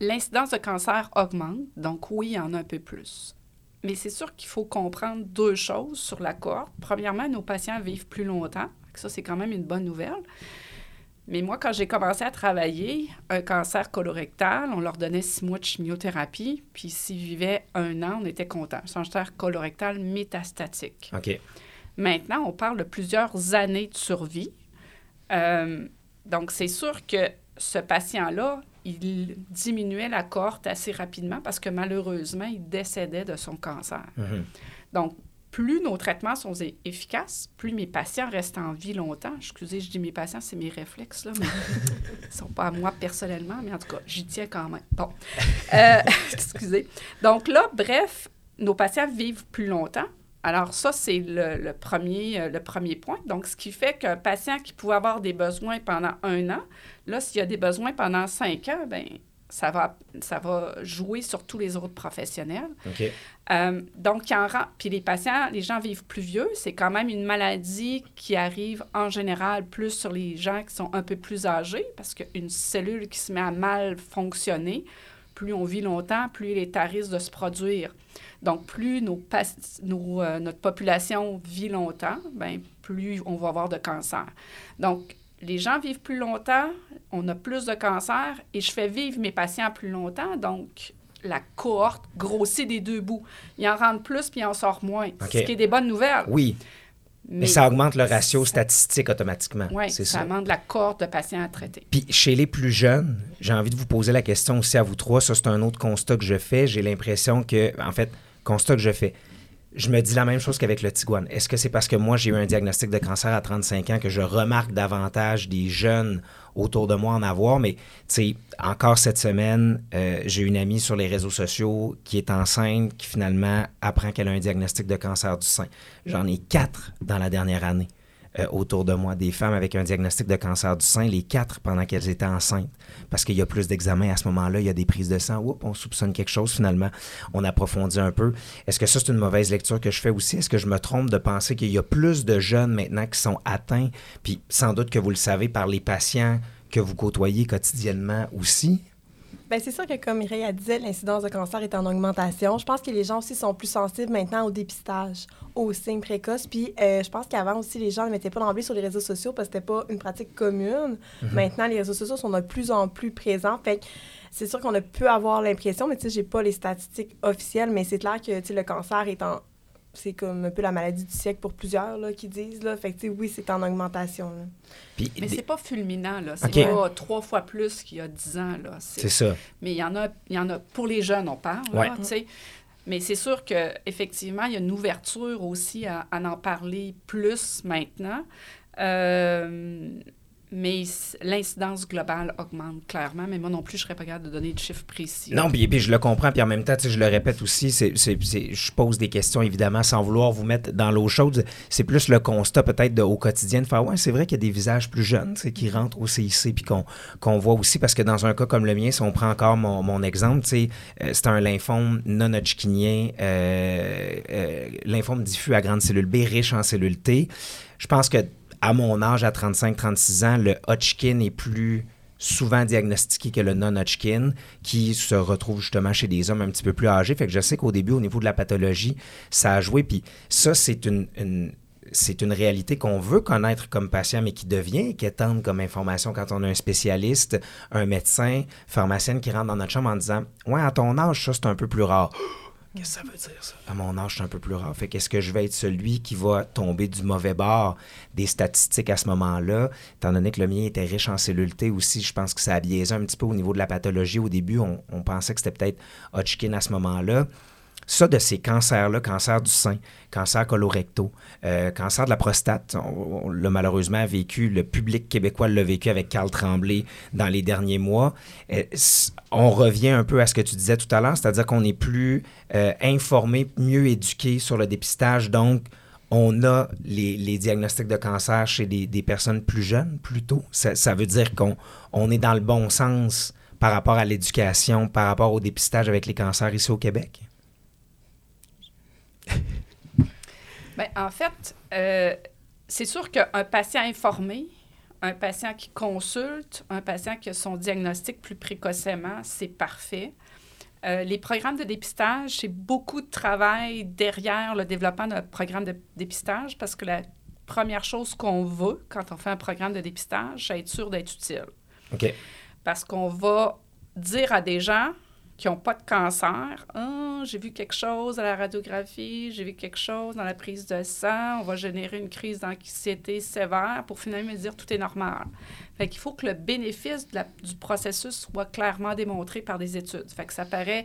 l'incidence de cancer augmente, donc oui, il y en a un peu plus. Mais c'est sûr qu'il faut comprendre deux choses sur la cohorte. Premièrement, nos patients vivent plus longtemps. Ça, c'est quand même une bonne nouvelle. Mais moi, quand j'ai commencé à travailler, un cancer colorectal, on leur donnait six mois de chimiothérapie, puis s'ils vivaient un an, on était content. C'est un cancer colorectal métastatique. OK. Maintenant, on parle de plusieurs années de survie. Euh, donc, c'est sûr que ce patient-là, il diminuait la cohorte assez rapidement parce que malheureusement, il décédait de son cancer. Mhm. Donc, plus nos traitements sont efficaces, plus mes patients restent en vie longtemps. Excusez, je dis mes patients, c'est mes réflexes, là, mais ils ne sont pas à moi personnellement, mais en tout cas, j'y tiens quand même. Bon. Euh, excusez. Donc là, bref, nos patients vivent plus longtemps. Alors ça, c'est le, le premier, euh, le premier point. Donc, ce qui fait qu'un patient qui pouvait avoir des besoins pendant un an, là, s'il y a des besoins pendant cinq ans, ben ça va, ça va jouer sur tous les autres professionnels. Euh, donc, en puis les patients, les gens vivent plus vieux. C'est quand même une maladie qui arrive en général plus sur les gens qui sont un peu plus âgés parce qu'une cellule qui se met à mal fonctionner, plus on vit longtemps, plus il est à risque de se produire. Donc, plus nos euh, notre population vit longtemps, ben, plus on va avoir de cancer. Donc, les gens vivent plus longtemps, on a plus de cancer et je fais vivre mes patients plus longtemps. Donc, la cohorte grossit des deux bouts. Il en rentre plus puis il en sort moins. Ce qui est des bonnes nouvelles. Oui, mais, ça augmente le ratio statistique automatiquement. Oui, c'est ça ça. demande la cohorte de patients à traiter. Puis chez les plus jeunes, j'ai envie de vous poser la question aussi à vous trois. Ça, c'est un autre constat que je fais. J'ai l'impression que, en fait, constat que je fais, je me dis la même chose qu'avec le Tiguan. Est-ce que c'est parce que moi, j'ai eu un diagnostic de cancer à 35 ans que je remarque davantage des jeunes autour de moi en avoir? Mais, tu sais, encore cette semaine, euh, j'ai une amie sur les réseaux sociaux qui est enceinte, qui finalement apprend qu'elle a un diagnostic de cancer du sein. J'en ai quatre dans la dernière année euh, autour de moi, des femmes avec un diagnostic de cancer du sein, les quatre pendant qu'elles étaient enceintes. Parce qu'il y a plus d'examens à ce moment-là, il y a des prises de sang, Oups, on soupçonne quelque chose finalement, on approfondit un peu. Est-ce que ça, c'est une mauvaise lecture que je fais aussi? Est-ce que je me trompe de penser qu'il y a plus de jeunes maintenant qui sont atteints, puis sans doute que vous le savez par les patients que vous côtoyez quotidiennement aussi? Bien, c'est sûr que, comme Mireille a disait, l'incidence de cancer est en augmentation. Je pense que les gens aussi sont plus sensibles maintenant au dépistage, aux signes précoces. Puis, euh, je pense qu'avant aussi, les gens ne mettaient pas d'emblée sur les réseaux sociaux parce que c'était pas une pratique commune. Maintenant, les réseaux sociaux sont de plus en plus présents. Fait que c'est sûr qu'on a pu avoir l'impression, mais tu sais, j'ai pas les statistiques officielles, mais c'est clair que, tu sais, le cancer est en... C'est comme un peu la maladie du siècle pour plusieurs, là, qui disent, là. Fait que, tu sais, oui, c'est en augmentation, là. Puis, Mais des- c'est pas fulminant, là. C'est pas trois fois plus qu'il y a dix ans, là. c'est ça. Mais il y en a, il y en a pour les jeunes, on parle, là, Ouais. tu sais. Mais c'est sûr que effectivement, il y a une ouverture aussi à, à en parler plus maintenant. Euh, mais l'incidence globale augmente clairement. Mais moi non plus, je serais pas capable de donner de chiffres précis. Non, puis, puis je le comprends, puis en même temps, je le répète aussi, c'est, c'est- je pose des questions évidemment sans vouloir vous mettre dans l'eau chaude. C'est plus le constat peut-être au quotidien de faire, ouais, c'est vrai qu'il y a des visages plus jeunes qui rentrent au CIC, puis qu'on, qu'on voit aussi, parce que dans un cas comme le mien, si on prend encore mon, mon exemple, euh, c'est un lymphome non-hodgkinien, euh, euh, lymphome diffus à grande cellule B, riche en cellule T. Je pense que à mon âge, à 35-36 ans, le Hodgkin est plus souvent diagnostiqué que le non-Hodgkin, qui se retrouve justement chez des hommes un petit peu plus âgés. Fait que je sais qu'au début, au niveau de la pathologie, ça a joué. Puis ça, c'est une, c'est une réalité qu'on veut connaître comme patient, mais qui devient inquiétante comme information quand on a un spécialiste, un médecin, pharmacienne qui rentre dans notre chambre en disant Ouais, à ton âge, ça, c'est un peu plus rare. Qu'est-ce que ça veut dire, ça? À mon âge, c'est un peu plus rare. Fait qu'est-ce que je vais être celui qui va tomber du mauvais bord des statistiques à ce moment-là? Étant donné que le mien était riche en cellules T aussi, je pense que ça a biaisé un petit peu au niveau de la pathologie. Au début, on, on pensait que c'était peut-être Hodgkin à ce moment-là. Ça, de ces cancers-là, cancer du sein, cancer colorectaux, euh, cancer de la prostate, on, l'a malheureusement vécu, le public québécois l'a vécu avec Carl Tremblay dans les derniers mois. Euh, on revient un peu à ce que tu disais tout à l'heure, c'est-à-dire qu'on est plus euh, informé, mieux éduqué sur le dépistage, donc on a les, diagnostics de cancer chez des, personnes plus jeunes, plus tôt. Ça, veut dire qu'on on est dans le bon sens par rapport à l'éducation, par rapport au dépistage avec les cancers ici au Québec. Ben, en fait, euh, c'est sûr qu'un patient informé, un patient qui consulte, un patient qui a son diagnostic plus précocement, c'est parfait. Euh, les programmes de dépistage, c'est beaucoup de travail derrière le développement d'un programme de dépistage parce que la première chose qu'on veut quand on fait un programme de dépistage, c'est être sûr d'être utile. OK. Parce qu'on va dire à des gens, qui n'ont pas de cancer. Ah, j'ai vu quelque chose à la radiographie, j'ai vu quelque chose dans la prise de sang, on va générer une crise d'anxiété sévère pour finalement me dire tout est normal. Fait qu'il faut que le bénéfice du processus soit clairement démontré par des études. Fait que ça paraît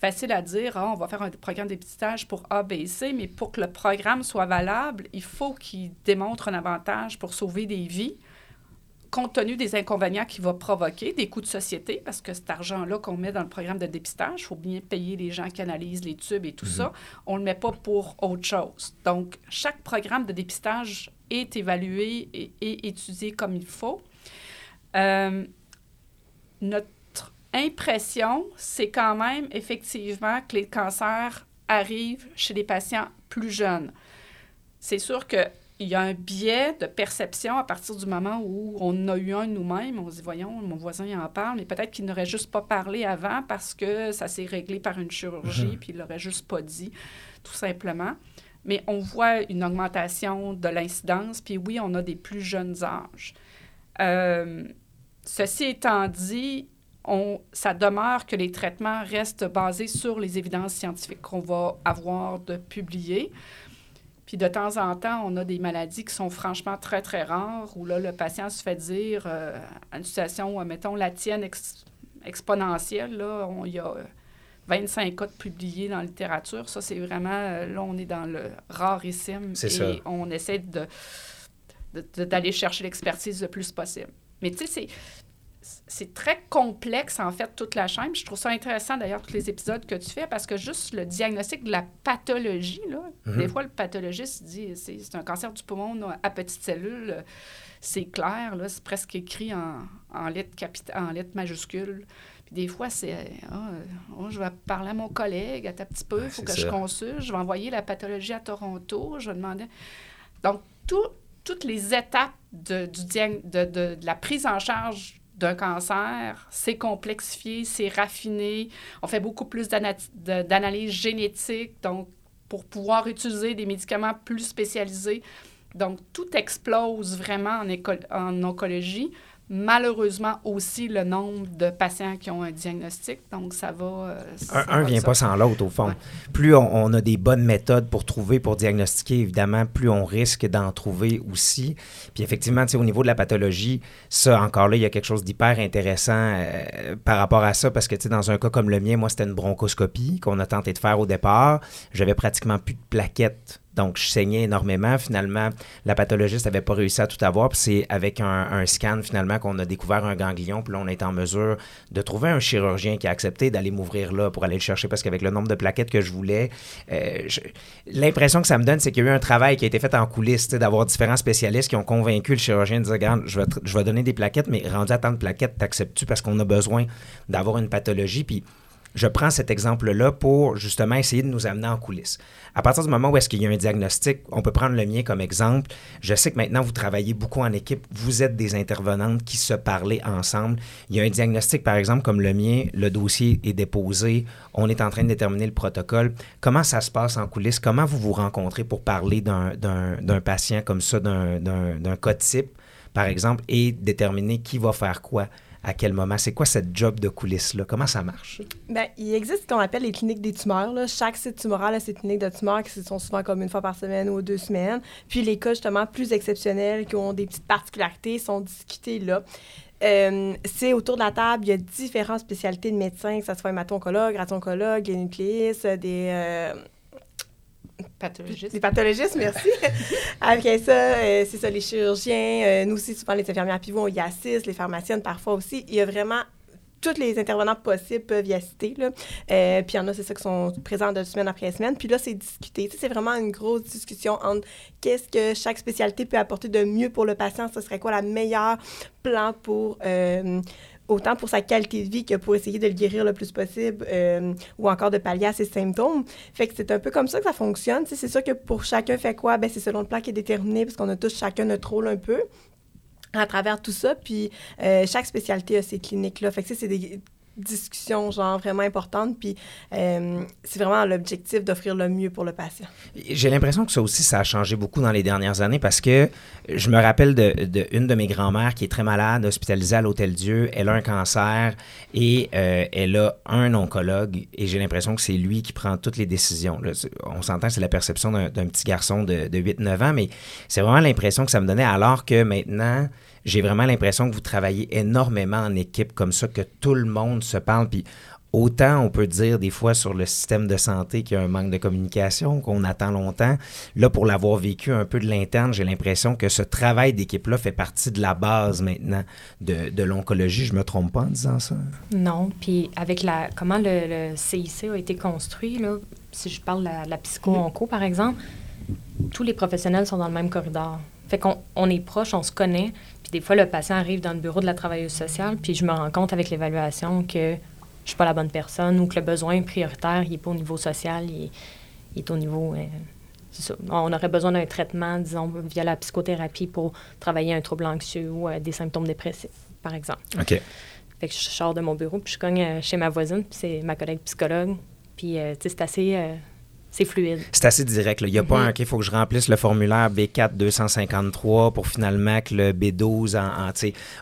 facile à dire, ah, on va faire un programme dépistage pour A, B et C, mais pour que le programme soit valable, il faut qu'il démontre un avantage pour sauver des vies compte tenu des inconvénients qu'il va provoquer, des coûts de société, parce que cet argent-là qu'on met dans le programme de dépistage, il faut bien payer les gens qui analysent les tubes et tout mhm. ça, on ne le met pas pour autre chose. Donc, chaque programme de dépistage est évalué et, étudié comme il faut. Euh, notre impression, c'est quand même effectivement que les cancers arrivent chez les patients plus jeunes. C'est sûr que il y a un biais de perception à partir du moment où on a eu un nous-mêmes. On se dit, voyons, mon voisin il en parle, mais peut-être qu'il n'aurait juste pas parlé avant parce que ça s'est réglé par une chirurgie, mhm. puis il l'aurait juste pas dit, tout simplement. Mais on voit une augmentation de l'incidence, puis oui, on a des plus jeunes âges. Euh, ceci étant dit, on, ça demeure que les traitements restent basés sur les évidences scientifiques qu'on va avoir de publier. Puis de temps en temps, on a des maladies qui sont franchement très, très rares, où là, le patient se fait dire, euh, une situation, mettons, la tienne exponentielle, là, il y a 25 cas publiés dans la littérature. Ça, c'est vraiment, euh, là, on est dans le rarissime. et on essaie de, d'aller chercher l'expertise le plus possible. Mais tu sais, c'est très complexe, en fait, toute la chaîne. Je trouve ça intéressant, d'ailleurs, tous les épisodes que tu fais, parce que juste le diagnostic de la pathologie, là, mhm. des fois, le pathologiste dit c'est un cancer du poumon à petites cellules. C'est clair, là, c'est presque écrit en, en lettres, en lettres majuscules. Puis des fois, c'est ah, oh, je vais parler à mon collègue, à un petit peu, il faut que je consulte, je vais envoyer la pathologie à Toronto, je vais demander. Donc, toutes les étapes de, du, de, de la prise en charge d'un cancer, c'est complexifié, c'est raffiné. On fait beaucoup plus d'analyse génétique, donc pour pouvoir utiliser des médicaments plus spécialisés. Donc, tout explose vraiment en, en oncologie malheureusement aussi le nombre de patients qui ont un diagnostic. Donc, ça va. Euh, un ne vient pas sans l'autre, au fond. Plus on, a des bonnes méthodes pour trouver, pour diagnostiquer, évidemment, plus on risque d'en trouver aussi. Puis, effectivement, au niveau de la pathologie, ça, encore là, il y a quelque chose d'hyper intéressant euh, par rapport à ça, parce que, dans un cas comme le mien, moi, c'était une bronchoscopie qu'on a tenté de faire au départ. J'avais pratiquement plus de plaquettes donc, je saignais énormément. Finalement, la pathologiste n'avait pas réussi à tout avoir. C'est avec un, scan, finalement, qu'on a découvert un ganglion. Puis là, on est en mesure de trouver un chirurgien qui a accepté d'aller m'ouvrir là pour aller le chercher. Parce qu'avec le nombre de plaquettes que je voulais, euh, l'impression que ça me donne, c'est qu'il y a eu un travail qui a été fait en coulisses, d'avoir différents spécialistes qui ont convaincu le chirurgien de dire je vais, je donner des plaquettes, mais rendu à tant de plaquettes, t'acceptes-tu parce qu'on a besoin d'avoir une pathologie? Puis je prends cet exemple-là pour justement essayer de nous amener en coulisses. À partir du moment où est-ce qu'il y a un diagnostic, on peut prendre le mien comme exemple. Je sais que maintenant vous travaillez beaucoup en équipe, vous êtes des intervenantes qui se parlent ensemble. Il y a un diagnostic, par exemple, comme le mien, le dossier est déposé, on est en train de déterminer le protocole. Comment ça se passe en coulisses? Comment vous vous rencontrez pour parler d'un patient comme ça, d'un cas type, par exemple, et déterminer qui va faire quoi? À quel moment? C'est quoi cette job de coulisses-là? Comment ça marche? Bien, il existe ce qu'on appelle les cliniques des tumeurs. Là. Chaque site tumoral a ses cliniques de tumeurs qui sont souvent comme une fois par semaine ou deux semaines. Puis les cas justement plus exceptionnels qui ont des petites particularités sont discutés là. Euh, c'est autour de la table, il y a différentes spécialités de médecins, que ce soit hémato-oncologue, radiologue, nucléistes, des... Euh, Pathologistes. Les pathologistes, merci. Après ça, euh, c'est ça, les chirurgiens. Euh, nous aussi, souvent, les infirmières pivots, on y assiste, les pharmaciennes parfois aussi. Il y a vraiment tous les intervenants possibles peuvent y assister. Là. Euh, puis il y en a, c'est ça, qui sont présents de semaine après semaine. Puis là, c'est discuté. c'est vraiment une grosse discussion entre qu'est-ce que chaque spécialité peut apporter de mieux pour le patient. Ce serait quoi la meilleure plan pour autant pour sa qualité de vie que pour essayer de le guérir le plus possible euh, ou encore de pallier à ses symptômes. Fait que c'est un peu comme ça que ça fonctionne. c'est sûr que pour chacun fait quoi, ben c'est selon le plan qui est déterminé parce qu'on a tous chacun notre rôle un peu à travers tout ça. Puis euh, chaque spécialité a ses cliniques-là. Fait que c'est des discussion, genre, vraiment importante. Puis euh, c'est vraiment l'objectif d'offrir le mieux pour le patient. J'ai l'impression que ça aussi, ça a changé beaucoup dans les dernières années parce que je me rappelle d'une de, une de mes grand-mères qui est très malade, hospitalisée à l'Hôtel Dieu. Elle a un cancer et euh, elle a un oncologue et j'ai l'impression que c'est lui qui prend toutes les décisions. on s'entend, c'est la perception d'un petit garçon de, de 8-9 ans, mais c'est vraiment l'impression que ça me donnait alors que maintenant, j'ai vraiment l'impression que vous travaillez énormément en équipe comme ça, que tout le monde se parle. Puis autant on peut dire des fois sur le système de santé qu'il y a un manque de communication, qu'on attend longtemps. Là, pour l'avoir vécu un peu de l'interne, j'ai l'impression que ce travail d'équipe-là fait partie de la base maintenant de, l'oncologie. Je me trompe pas en disant ça? Non. Puis avec la comment le, CIC a été construit, là, si je parle de la, la psycho-onco, par exemple, tous les professionnels sont dans le même corridor. Fait qu'on on est proche, on se connaît. Puis des fois, le patient arrive dans le bureau de la travailleuse sociale, puis je me rends compte avec l'évaluation que je suis pas la bonne personne ou que le besoin prioritaire, il n'est pas au niveau social, il est, au niveau... Euh, ça. On aurait besoin d'un traitement, disons, via la psychothérapie pour travailler un trouble anxieux ou euh, des symptômes dépressifs, par exemple. OK. Fait que je sors de mon bureau, puis je cogne euh, chez ma voisine, puis c'est ma collègue psychologue. Puis, tu sais, c'est assez c'est fluide. C'est assez direct. Il n'y a pas mhm. un OK, il faut que je remplisse le formulaire B4 253 pour finalement que le B12 en.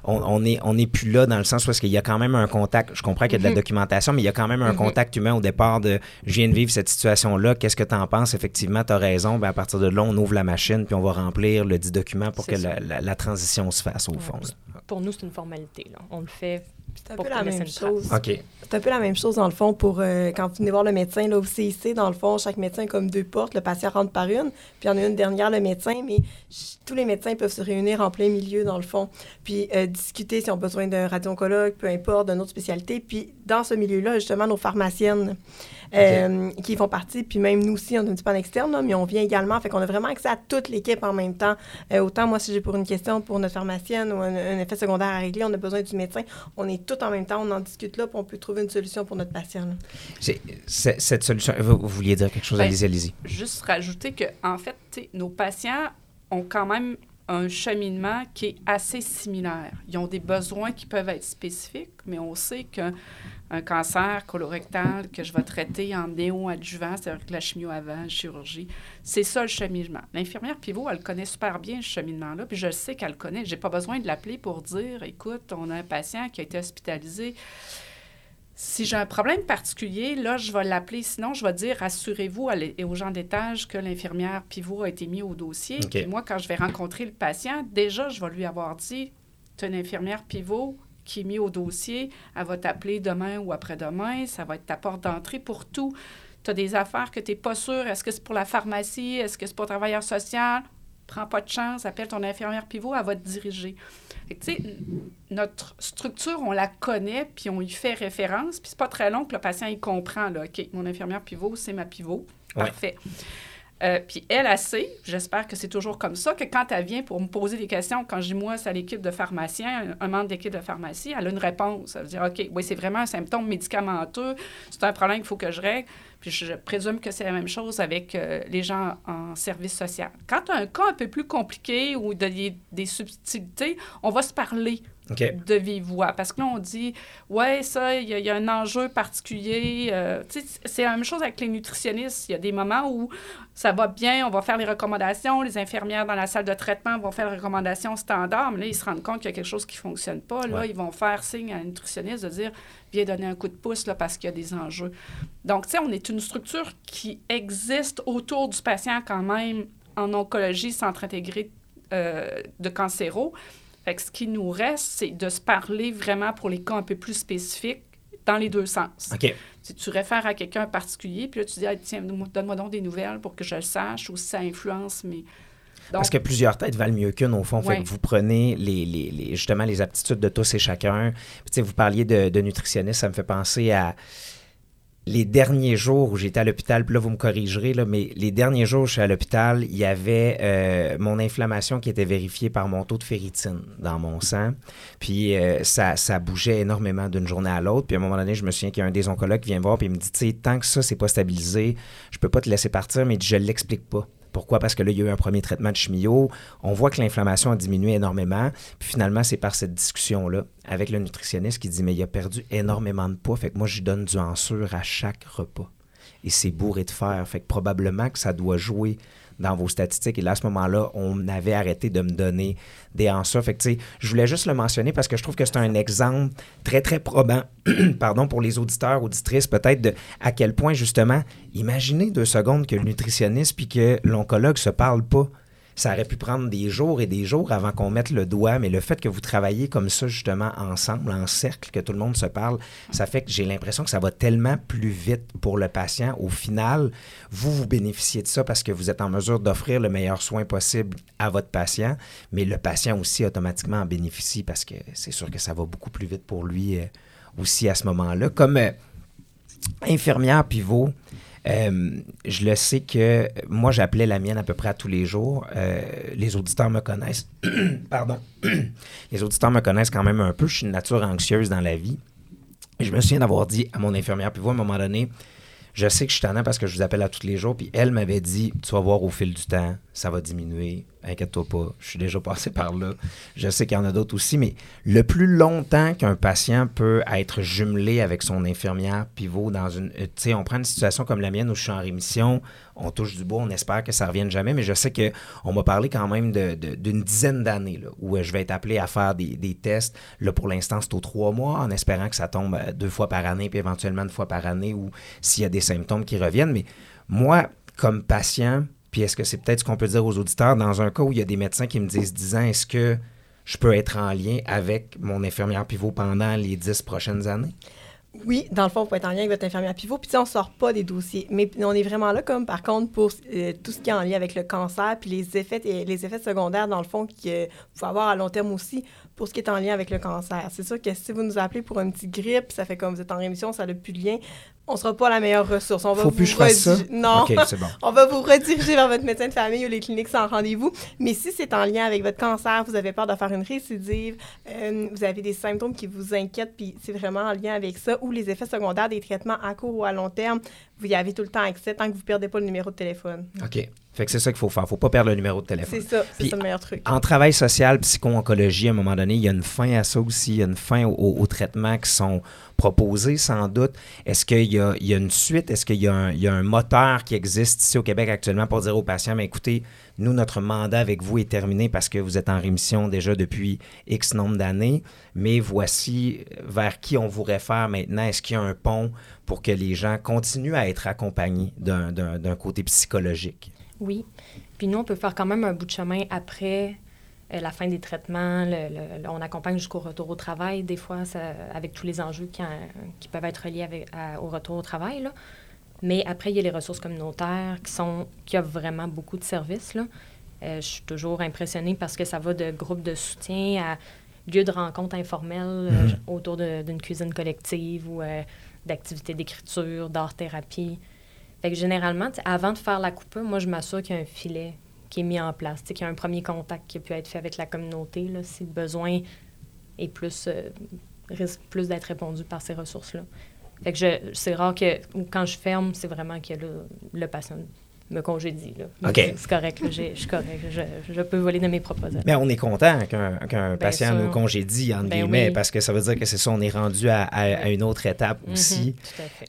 on n'est on est plus là dans le sens parce qu'il y a quand même un contact. Je comprends qu'il y a de la mhm. documentation, mais il y a quand même un mhm. contact humain au départ de je viens de vivre cette situation-là, qu'est-ce que tu en penses? Effectivement, tu as raison. Ben, à partir de là, on ouvre la machine puis on va remplir le dit document pour que la, transition se fasse au fond. Pour nous, c'est une formalité. Là. On le fait c'est un peu la même chose. C'est un peu la même chose, dans le fond, pour euh, quand vous venez voir le médecin, là, au CIC, dans le fond, chaque médecin a comme deux portes. Le patient rentre par une, puis il y en a une dernière, le médecin, mais tous les médecins peuvent se réunir en plein milieu, dans le fond, puis euh, discuter s'ils ont besoin d'un radio-oncologue, peu importe, d'une autre spécialité. Puis dans ce milieu-là, justement, nos pharmaciennes euh, qui font partie, puis même nous aussi, on est un petit peu en externe, mais on vient également. Fait qu'on a vraiment accès à toute l'équipe en même temps. autant, moi, si j'ai pour une question pour notre pharmacienne ou un, un, effet secondaire à régler, on a besoin du médecin. On est tout en même temps, on en discute là, puis on peut trouver une solution pour notre patient. Cette solution, vous, vouliez dire quelque chose, ben, allez-y, allez-y. Juste rajouter que, en fait, nos patients ont quand même un cheminement qui est assez similaire. Ils ont des besoins qui peuvent être spécifiques, mais on sait qu'un cancer colorectal que je vais traiter en néo-adjuvant, c'est-à-dire que la chimio avant, la chirurgie, c'est ça le cheminement. L'infirmière pivot, elle connaît super bien ce cheminement-là, puis je sais qu'elle connaît. Je n'ai pas besoin de l'appeler pour dire, écoute, on a un patient qui a été hospitalisé si j'ai un problème particulier, là, je vais l'appeler. Sinon, je vais dire assurez-vous aux gens d'étage que l'infirmière pivot a été mis au dossier. Moi, quand je vais rencontrer le patient, déjà, je vais lui avoir dit tu une infirmière pivot qui est mise au dossier. Elle va t'appeler demain ou après-demain. Ça va être ta porte d'entrée pour tout. Tu as des affaires que tu n'es pas sûr. Est-ce que c'est pour la pharmacie? Est-ce que c'est pour le travailleur social? Prends pas de chance. Appelle ton infirmière pivot. Elle va te diriger notre structure, on la connaît, puis on y fait référence, puis c'est pas très long que le patient y comprend, là, OK, mon infirmière pivot, c'est ma pivot. Parfait. Euh, puis elle, a sait, j'espère que c'est toujours comme ça, que quand elle vient pour me poser des questions, quand je dis moi, c'est à l'équipe de pharmacien, un membre d'équipe de pharmacie, elle a une réponse. Elle veut dire, OK, oui, c'est vraiment un symptôme médicamenteux, c'est un problème qu'il faut que je règle. Puis je présume que c'est la même chose avec euh, les gens en service social. Quand tu as un cas un peu plus compliqué ou des subtilités, on va se parler de vive voix. Parce que là, on dit, ouais, ça, il y, a un enjeu particulier. Euh, c'est la même chose avec les nutritionnistes. Il y a des moments où ça va bien, on va faire les recommandations, les infirmières dans la salle de traitement vont faire les recommandations standards, mais là, ils se rendent compte qu'il y a quelque chose qui ne fonctionne pas. Là, ils vont faire signe à un nutritionniste de dire, viens donner un coup de pouce là, parce qu'il y a des enjeux. Donc, tu sais, on est une structure qui existe autour du patient quand même en oncologie, centre intégré euh, de cancéro ce qui nous reste, c'est de se parler vraiment pour les cas un peu plus spécifiques dans les deux sens. Si tu réfères à quelqu'un en particulier, puis là, tu dis, tiens, donne-moi donc des nouvelles pour que je le sache, ou si ça influence mais Parce que plusieurs têtes valent mieux qu'une, au fond. Fait que vous prenez les, les, justement les aptitudes de tous et chacun. Puis, vous parliez de, de nutritionniste, ça me fait penser à les derniers jours où j'étais à l'hôpital, puis là, vous me corrigerez, là, mais les derniers jours où je suis à l'hôpital, il y avait euh, mon inflammation qui était vérifiée par mon taux de ferritine dans mon sang. Puis euh, ça, bougeait énormément d'une journée à l'autre. Puis à un moment donné, je me souviens qu'il y a un des oncologues qui vient voir, puis il me dit, tu tant que ça, c'est pas stabilisé, je peux pas te laisser partir, mais je l'explique pas. Pourquoi? Parce que là, il y a eu un premier traitement de chimio. On voit que l'inflammation a diminué énormément. Puis finalement, c'est par cette discussion-là avec le nutritionniste qui dit Mais il a perdu énormément de poids. Fait que moi, je lui donne du ensure à chaque repas. Et c'est bourré de fer. Fait que probablement que ça doit jouer dans vos statistiques. Et là, à ce moment-là, on avait arrêté de me donner des tu sais, je voulais juste le mentionner parce que je trouve que c'est un exemple très, très probant, pardon, pour les auditeurs, auditrices, peut-être de à quel point, justement, imaginez deux secondes que le nutritionniste puis que l'oncologue se parlent pas ça aurait pu prendre des jours et des jours avant qu'on mette le doigt, mais le fait que vous travaillez comme ça, justement, ensemble, en cercle, que tout le monde se parle, ça fait que j'ai l'impression que ça va tellement plus vite pour le patient. Au final, vous, vous bénéficiez de ça parce que vous êtes en mesure d'offrir le meilleur soin possible à votre patient, mais le patient aussi automatiquement en bénéficie parce que c'est sûr que ça va beaucoup plus vite pour lui euh, aussi à ce moment-là. Comme euh, infirmière pivot, euh, je le sais que moi, j'appelais la mienne à peu près à tous les jours. Euh, les auditeurs me connaissent. Pardon. les auditeurs me connaissent quand même un peu. Je suis une nature anxieuse dans la vie. je me souviens d'avoir dit à mon infirmière, puis vous, à un moment donné, je sais que je suis tannant parce que je vous appelle à tous les jours. Puis elle m'avait dit, tu vas voir au fil du temps, ça va diminuer. Inquiète-toi pas, je suis déjà passé par là. Je sais qu'il y en a d'autres aussi, mais le plus longtemps qu'un patient peut être jumelé avec son infirmière pivot dans une. Euh, tu sais, on prend une situation comme la mienne où je suis en rémission, on touche du bois, on espère que ça ne revienne jamais, mais je sais qu'on m'a parlé quand même d'une dizaine d'années où euh, je vais être appelé à faire des, des tests. Là, pour l'instant, c'est aux trois mois, en espérant que ça tombe euh, deux fois par année, puis éventuellement une fois par année, ou s'il y a des symptômes qui reviennent. Mais moi, comme patient, puis est-ce que c'est peut-être ce qu'on peut dire aux auditeurs? Dans un cas où il y a des médecins qui me disent 10 ans, est-ce que je peux être en lien avec mon infirmière pivot pendant les dix prochaines années? Oui, dans le fond, vous pouvez être en lien avec votre infirmière pivot. Puis, on ne sort pas des dossiers. Mais on est vraiment là, comme par contre, pour euh, tout ce qui est en lien avec le cancer, puis les effets, les effets secondaires, dans le fond, que vous pouvez avoir à long terme aussi pour ce qui est en lien avec le cancer. C'est sûr que si vous nous appelez pour une petite grippe, ça fait comme vous êtes en rémission, ça n'a plus de lien on sera pas la meilleure ressource. On va Faut vous plus je fasse ça? Non. bon. on va vous rediriger vers votre médecin de famille ou les cliniques sans rendez-vous. Mais si c'est en lien avec votre cancer, vous avez peur de faire une récidive, euh, vous avez des symptômes qui vous inquiètent, puis c'est vraiment en lien avec ça, ou les effets secondaires des traitements à court ou à long terme, vous y avez tout le temps accès tant que vous ne perdez pas le numéro de téléphone. OK. Fait que c'est ça qu'il faut faire. Il ne faut pas perdre le numéro de téléphone. C'est ça, c'est ça le meilleur truc. En travail social, psycho-oncologie, à un moment donné, il y a une fin à ça aussi. Il y a une fin aux, traitements qui sont proposés, sans doute. Est-ce qu'il y, a, une suite? Est-ce qu'il y, a un moteur qui existe ici au Québec actuellement pour dire aux patients, mais écoutez, nous, notre mandat avec vous est terminé parce que vous êtes en rémission déjà depuis X nombre d'années, mais voici vers qui on vous réfère maintenant. Est-ce qu'il y a un pont pour que les gens continuent à être accompagnés d'un côté psychologique? Oui. Puis nous, on peut faire quand même un bout de chemin après euh, la fin des traitements. on accompagne jusqu'au retour au travail, des fois, avec tous les enjeux qui, peuvent être liés au retour au travail. Mais après, il y a les ressources communautaires qui, sont, qui offrent vraiment beaucoup de services. Là. Euh, je suis toujours impressionnée parce que ça va de groupes de soutien à lieux de rencontres informels euh, mm-hmm. autour d'une cuisine collective ou d'activités d'écriture, d'art-thérapie. Fait que généralement, avant de faire la coupe, moi, je m'assure qu'il y a un filet qui est mis en place, qu'il y a un premier contact qui a pu être fait avec la communauté, là, si le besoin est plus, euh, risque plus d'être répondu par ces ressources-là. Fait que c'est rare que quand je ferme, c'est vraiment que le, le patient me congédie. Là. C'est correct, je suis correct. Je, peux voler de mes propres Mais on est content qu'un patient nous congédie, entre ben guillemets, parce que ça veut dire que c'est ça, on est rendu à, une autre étape mhm, aussi.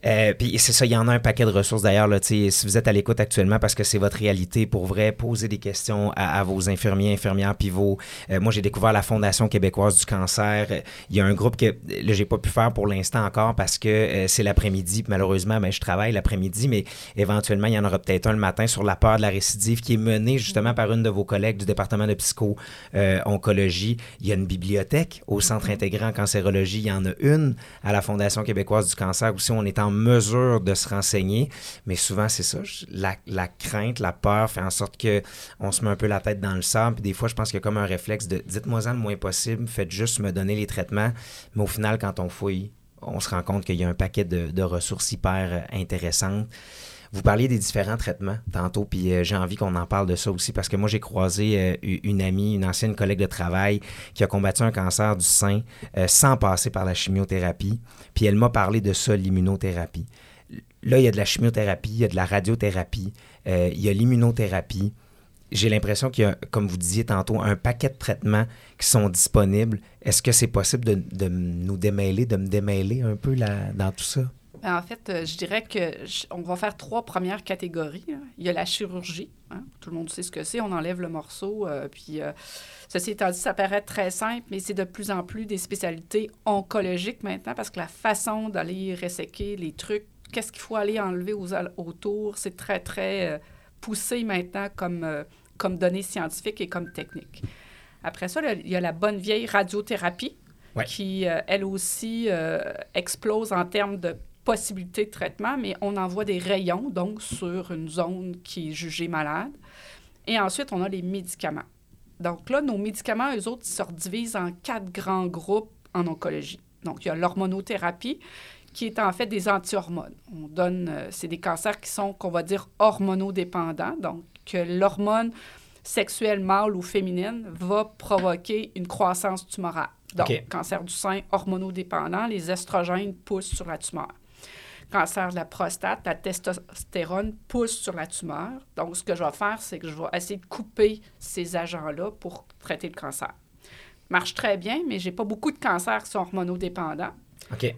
Euh, puis c'est ça, il y en a un paquet de ressources d'ailleurs. Si vous êtes à l'écoute actuellement parce que c'est votre réalité, pour vrai, poser des questions à, vos infirmiers, infirmières pivots. Euh, moi, j'ai découvert la Fondation québécoise du cancer. Il y a un groupe que je j'ai pas pu faire pour l'instant encore parce que euh, c'est l'après-midi. Malheureusement, ben, je travaille l'après-midi, mais éventuellement, il y en aura peut-être un le matin sur la peur de la récidive qui est menée justement par une de vos collègues du département de psycho-oncologie. il y a une bibliothèque au Centre mm-hmm. intégré en cancérologie. Il y en a une à la Fondation québécoise du cancer aussi. On est en mesure de se renseigner. Mais souvent, c'est ça. La, crainte, la peur fait en sorte qu'on se met un peu la tête dans le sable. Puis des fois, je pense qu'il y a comme un réflexe de dites-moi-en le moins possible. Faites juste me donner les traitements. Mais au final, quand on fouille, on se rend compte qu'il y a un paquet de, de ressources hyper euh, intéressantes. Vous parliez des différents traitements tantôt, puis euh, j'ai envie qu'on en parle de ça aussi parce que moi, j'ai croisé euh, une amie, une ancienne collègue de travail qui a combattu un cancer du sein euh, sans passer par la chimiothérapie. Puis elle m'a parlé de ça, l'immunothérapie. là, il y a de la chimiothérapie, il y a de la radiothérapie, il y a l'immunothérapie. J'ai l'impression qu'il y a, comme vous disiez tantôt, un paquet de traitements qui sont disponibles. Est-ce que c'est possible de, de nous démêler, de me démêler un peu là, dans tout ça? Ben, en fait, euh, je dirais que on va faire trois premières catégories. Il y a la chirurgie. Hein. Tout le monde sait ce que c'est. On enlève le morceau. Euh, puis, euh, ceci étant dit, ça paraît très simple, mais c'est de plus en plus des spécialités oncologiques maintenant parce que la façon d'aller resséquer les trucs, qu'est-ce qu'il faut aller enlever aux, autour, c'est très, très poussé maintenant comme, comme données scientifiques et comme technique. Après ça, il y a la bonne vieille radiothérapie. qui, elle aussi, explose en termes de possibilité de traitement, mais on envoie des rayons, donc sur une zone qui est jugée malade. Et ensuite, on a les médicaments. Donc là, nos médicaments, eux autres, se divisent en quatre grands groupes en oncologie. Donc, il y a l'hormonothérapie, qui est en fait des anti-hormones. On donne, euh, c'est des cancers qui sont, qu'on va dire, hormonodépendants. Donc, que l'hormone sexuelle mâle ou féminine va provoquer une croissance tumorale. Donc, cancer du sein hormonodépendant, les estrogènes poussent sur la tumeur cancer de la prostate, la testostérone pousse sur la tumeur. Donc, ce que je vais faire, c'est que je vais essayer de couper ces agents-là pour traiter le cancer. Marche très bien, mais j'ai pas beaucoup de cancers qui sont hormonodépendants.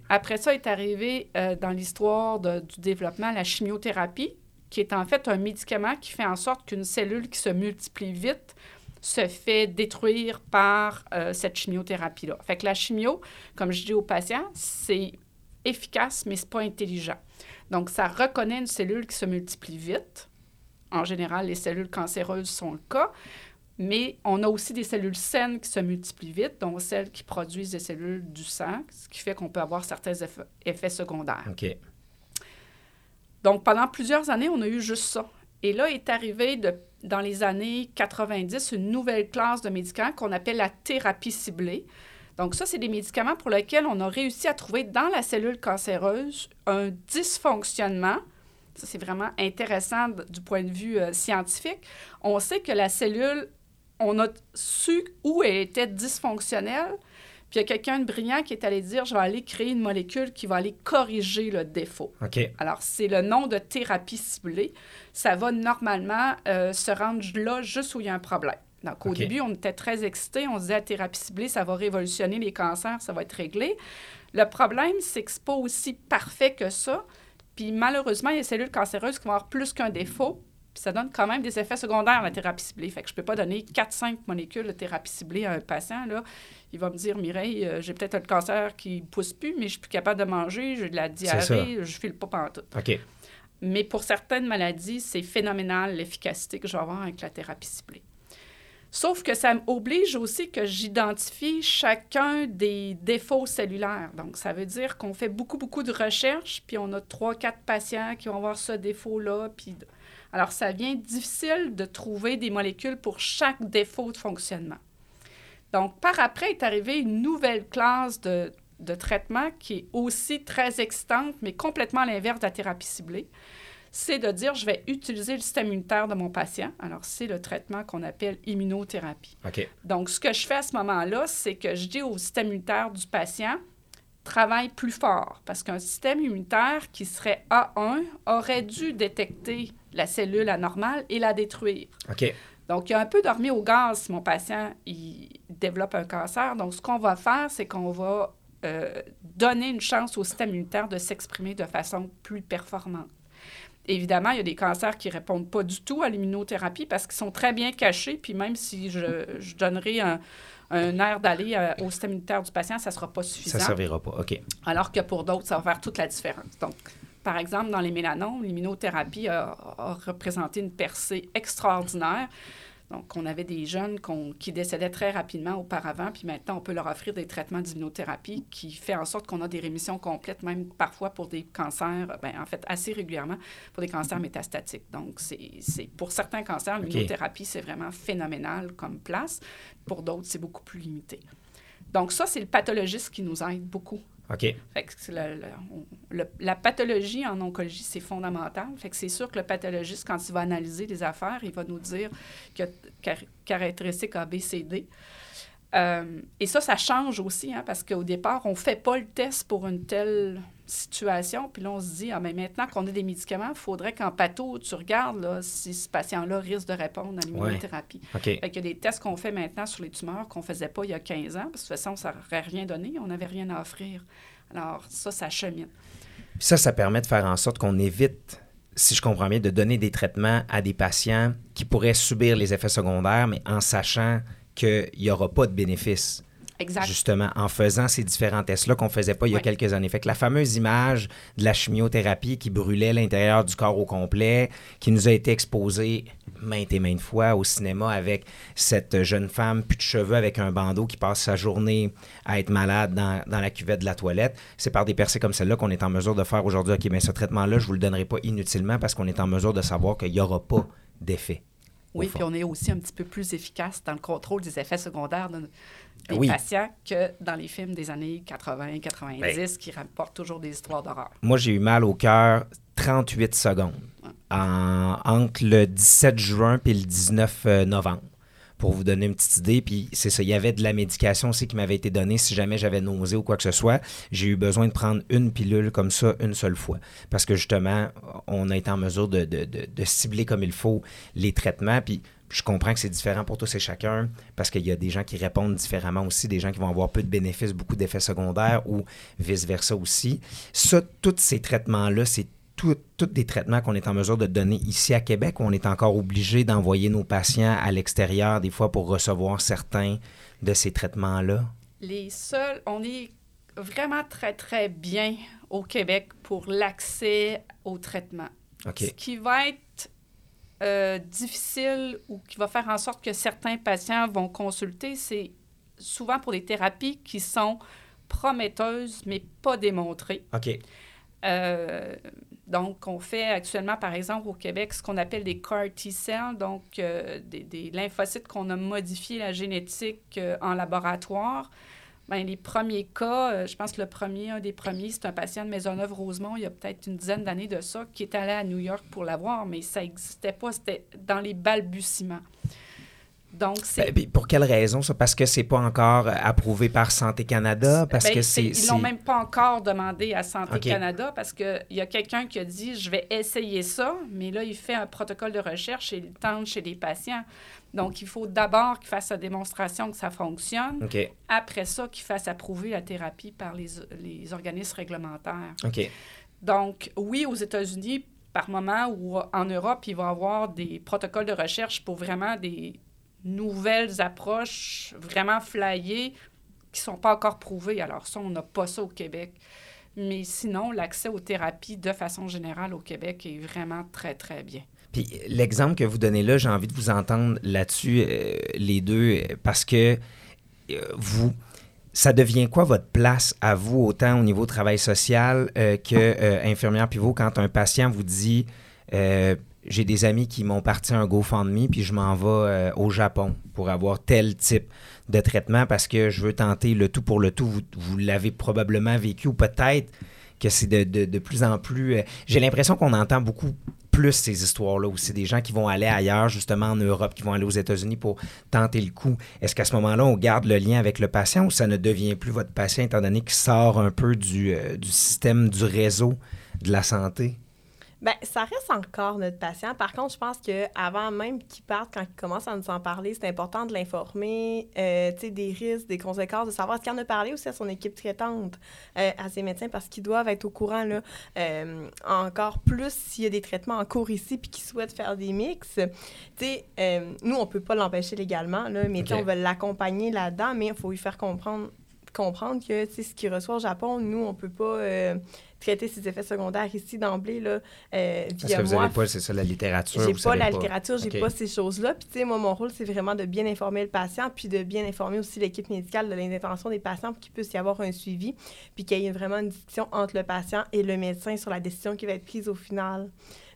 Après ça est arrivé euh, dans l'histoire du développement la chimiothérapie, qui est en fait un médicament qui fait en sorte qu'une cellule qui se multiplie vite se fait détruire par euh, cette chimiothérapie-là. Fait que la chimio, comme je dis aux patients, c'est efficace, mais ce n'est pas intelligent. Donc, ça reconnaît une cellule qui se multiplie vite. En général, les cellules cancéreuses sont le cas. Mais on a aussi des cellules saines qui se multiplient vite, dont celles qui produisent des cellules du sang, ce qui fait qu'on peut avoir certains effets, secondaires. OK. Donc, pendant plusieurs années, on a eu juste ça. Et là est arrivé de, dans les années 90 une nouvelle classe de médicaments qu'on appelle la thérapie ciblée. Donc ça, c'est des médicaments pour lesquels on a réussi à trouver dans la cellule cancéreuse un dysfonctionnement. Ça, c'est vraiment intéressant du point de vue euh, scientifique. On sait que la cellule, on a su où elle était dysfonctionnelle, puis il y a quelqu'un de brillant qui est allé dire, je vais aller créer une molécule qui va aller corriger le défaut. OK. Alors, c'est le nom de thérapie ciblée. Ça va normalement euh, se rendre là juste où il y a un problème. Donc, au début, on était très excités. On se disait, la thérapie ciblée, ça va révolutionner les cancers, ça va être réglé. Le problème, c'est que ce n'est pas aussi parfait que ça. Puis, malheureusement, il y a des cellules cancéreuses qui vont avoir plus qu'un défaut. Puis, ça donne quand même des effets secondaires, la thérapie ciblée. Fait que je ne peux pas donner 4-5 molécules de thérapie ciblée à un patient. Là. Il va me dire, Mireille, euh, j'ai peut-être un cancer qui ne pousse plus, mais je suis plus capable de manger, j'ai de la diarrhée, je ne file pas pantoute. OK. Mais pour certaines maladies, c'est phénoménal l'efficacité que je vais avoir avec la thérapie ciblée. Sauf que ça m'oblige aussi que j'identifie chacun des défauts cellulaires. Donc, ça veut dire qu'on fait beaucoup, beaucoup de recherches, puis on a trois, quatre patients qui vont avoir ce défaut-là. Puis... Alors, ça devient difficile de trouver des molécules pour chaque défaut de fonctionnement. Donc, par après est arrivée une nouvelle classe de, de traitement qui est aussi très excitante, mais complètement l'inverse de la thérapie ciblée c'est de dire je vais utiliser le système immunitaire de mon patient. Alors, c'est le traitement qu'on appelle immunothérapie. Donc, ce que je fais à ce moment-là, c'est que je dis au système immunitaire du patient travaille plus fort parce qu'un système immunitaire qui serait A1 aurait dû détecter la cellule anormale et la détruire. Donc, il y a un peu dormi au gaz si mon patient il développe un cancer. Donc, ce qu'on va faire, c'est qu'on va euh, donner une chance au système immunitaire de s'exprimer de façon plus performante. Évidemment, il y a des cancers qui ne répondent pas du tout à l'immunothérapie parce qu'ils sont très bien cachés. Puis même si je, je donnerai un, un air d'aller euh, au système immunitaire du patient, ça ne sera pas suffisant. Ça ne servira pas, OK. Alors que pour d'autres, ça va faire toute la différence. Donc, par exemple, dans les mélanomes, l'immunothérapie a, a représenté une percée extraordinaire. Donc, on avait des jeunes qui décédaient très rapidement auparavant, puis maintenant, on peut leur offrir des traitements d'immunothérapie qui fait en sorte qu'on a des rémissions complètes, même parfois pour des cancers, ben, en fait, assez régulièrement pour des cancers métastatiques. Donc, c'est pour certains cancers, l'immunothérapie, c'est vraiment phénoménal comme place. Pour d'autres, c'est beaucoup plus limité. Donc, ça, c'est le pathologiste qui nous aide beaucoup OK. La pathologie en oncologie, c'est fondamental. Fait que c'est sûr que le pathologiste, quand il va analyser les affaires, il va nous dire que caractéristique A, B, C, D. Euh, et ça, ça change aussi, hein, parce qu'au départ, on ne fait pas le test pour une telle situation. Puis là, on se dit, ah, mais maintenant qu'on a des médicaments, il faudrait qu'en pato, tu regardes là, si ce patient-là risque de répondre à l'immunothérapie. Ouais. il y a des tests qu'on fait maintenant sur les tumeurs qu'on ne faisait pas il y a 15 ans, parce que de toute façon, ça n'aurait rien donné, on n'avait rien à offrir. Alors, ça, ça chemine. ça, ça permet de faire en sorte qu'on évite si je comprends bien, de donner des traitements à des patients qui pourraient subir les effets secondaires, mais en sachant qu'il n'y aura pas de bénéfice. Exact. Justement, en faisant ces différents tests-là qu'on ne faisait pas il y a Ouais. quelques années. Fait que la fameuse image de la chimiothérapie qui brûlait l'intérieur du corps au complet, qui nous a été exposée maintes et maintes fois au cinéma avec cette jeune femme, plus de cheveux, avec un bandeau qui passe sa journée à être malade dans, dans la cuvette de la toilette. C'est par des percées comme celle-là qu'on est en mesure de faire aujourd'hui. OK, mais ce traitement-là, je ne vous le donnerai pas inutilement parce qu'on est en mesure de savoir qu'il n'y aura pas d'effet. Oui, puis on est aussi un petit peu plus efficace dans le contrôle des effets secondaires de- des Oui. patients que dans les films des années 80, 90 Ben. qui rapportent toujours des histoires d'horreur. Moi, j'ai eu mal au cœur 38 secondes en- entre le 17 juin et le 19 euh, novembre. Pour vous donner une petite idée, puis c'est ça, il y avait de la médication aussi qui m'avait été donnée si jamais j'avais nausée ou quoi que ce soit. J'ai eu besoin de prendre une pilule comme ça une seule fois. Parce que justement, on a été en mesure de, de- de- cibler comme il faut les traitements. Puis je comprends que c'est différent pour tous et chacun parce qu'il y a des gens qui répondent différemment aussi, des gens qui vont avoir peu de bénéfices, beaucoup d'effets secondaires ou vice-versa aussi. Ça, tous ces traitements-là, c'est tous des traitements qu'on est en mesure de donner ici à Québec on est encore obligé d'envoyer nos patients à l'extérieur des fois pour recevoir certains de ces traitements-là? Les seuls, on est vraiment très, très bien au Québec pour l'accès au traitement. OK. Ce qui va être euh, difficile ou qui va faire en sorte que certains patients vont consulter, c'est souvent pour des thérapies qui sont prometteuses, mais pas démontrées. OK. Euh, donc, on fait actuellement, par exemple, au Québec, ce qu'on appelle des CAR T-cells, donc euh, des, lymphocytes qu'on a modifiés la génétique euh, en laboratoire. Bien, les premiers cas, euh, je pense que le premier, un des premiers, c'est un patient de Maisonneuve-Rosemont, il y a peut-être une dizaine d'années de ça, qui est allé à New York pour l'avoir, mais ça n'existait pas, c'était dans les balbutiements. Donc, c'est... Ben, pour quelle raison? Ça? Parce que c'est pas encore euh, approuvé par Santé Canada? Parce Ben, que c'est-. Ils l'ont même pas encore demandé à Santé. Canada parce qu'il y a quelqu'un qui a dit je vais essayer ça, mais là, il fait un protocole de recherche et il tente chez les patients. Donc, il faut d'abord qu'il fasse sa démonstration que ça fonctionne. Après ça, qu'il fasse approuver la thérapie par les, les organismes réglementaires. Donc, oui, aux États-Unis, par moment, ou en Europe, il va y avoir des protocoles de recherche pour vraiment des nouvelles approches vraiment flyées qui sont pas encore prouvées. Alors ça, on n'a pas ça au Québec. Mais sinon, l'accès aux thérapies de façon générale au Québec est vraiment très, très bien. Puis l'exemple que vous donnez là, j'ai envie de vous entendre là-dessus, euh, les deux, euh, parce que euh, vous, ça devient quoi votre place à vous, autant au niveau travail social euh, que infirmière? Pivot, quand un patient vous dit j'ai des amis qui m'ont parti un GoFundMe, puis je m'en vais euh, au Japon pour avoir tel type de traitement parce que je veux tenter le tout pour le tout. Vous, l'avez probablement vécu ou peut-être que c'est de, de- de plus en plus... euh, j'ai l'impression qu'on entend beaucoup plus ces histoires-là aussi, des gens qui vont aller ailleurs, justement en Europe, qui vont aller aux États-Unis pour tenter le coup. Est-ce qu'à ce moment-là, on garde le lien avec le patient ou ça ne devient plus votre patient étant donné qu'il sort un peu du, euh, du système, du réseau de la santé? Bien, ça reste encore notre patient. Par contre, je pense qu'avant même qu'il parte, quand il commence à nous en parler, c'est important de l'informer euh, tu sais, des risques, des conséquences, de savoir ce qu'il en a parlé aussi à son équipe traitante, euh, à ses médecins, parce qu'ils doivent être au courant, là, euh, encore plus s'il y a des traitements en cours ici puis qu'ils souhaitent faire des mix. Tu sais, nous, on peut pas l'empêcher légalement, là, mais tu sais, Ok. on va l'accompagner là-dedans, mais il faut lui faire comprendre comprendre que tu sais, ce qu'il reçoit au Japon, nous, on peut pas traiter ses effets secondaires ici d'emblée là, euh, Parce via que vous n'avez pas, c'est ça, la littérature. J'ai pas la littérature, j'ai OK. pas ces choses-là. Puis, tu sais, moi, mon rôle, c'est vraiment de bien informer le patient, puis de bien informer aussi l'équipe médicale de l'intention des patients pour qu'il puisse y avoir un suivi, puis qu'il y ait vraiment une discussion entre le patient et le médecin sur la décision qui va être prise au final.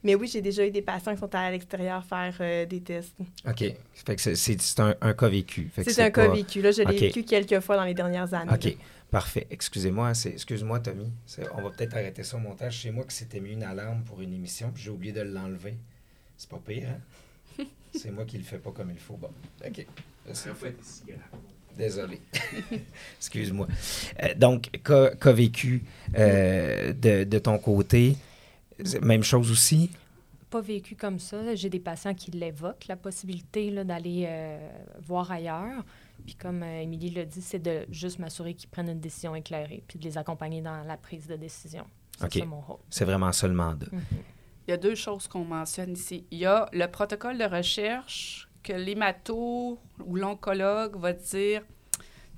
Mais oui, j'ai déjà eu des patients qui sont allés à l'extérieur faire euh, des tests. OK. Fait que c'est- un, un cas vécu. Fait que C'est un cas vécu. Là, je l'ai vécu quelques fois dans les dernières années. OK. Parfait. Excusez-moi, c'est- excuse-moi, Tommy. C'est- On va peut-être arrêter ça au montage. Chez moi, que c'était mis une alarme pour une émission, puis j'ai oublié de l'enlever. C'est pas pire, hein? c'est moi qui le fais pas comme il faut. Bon, OK. C'est. Désolé. Excuse-moi. Euh, donc, qu'a vécu euh, de, de, ton côté? Même chose aussi? Pas vécu comme ça. J'ai des patients qui l'évoquent, la possibilité d'aller euh, voir ailleurs. Puis comme Émilie l'a dit, c'est de juste m'assurer qu'ils prennent une décision éclairée, puis de les accompagner dans la prise de décision. C'est mon rôle. C'est vraiment ça le mandat. Mhm. Il y a deux choses qu'on mentionne ici. Il y a le protocole de recherche que l'hémato ou l'oncologue va dire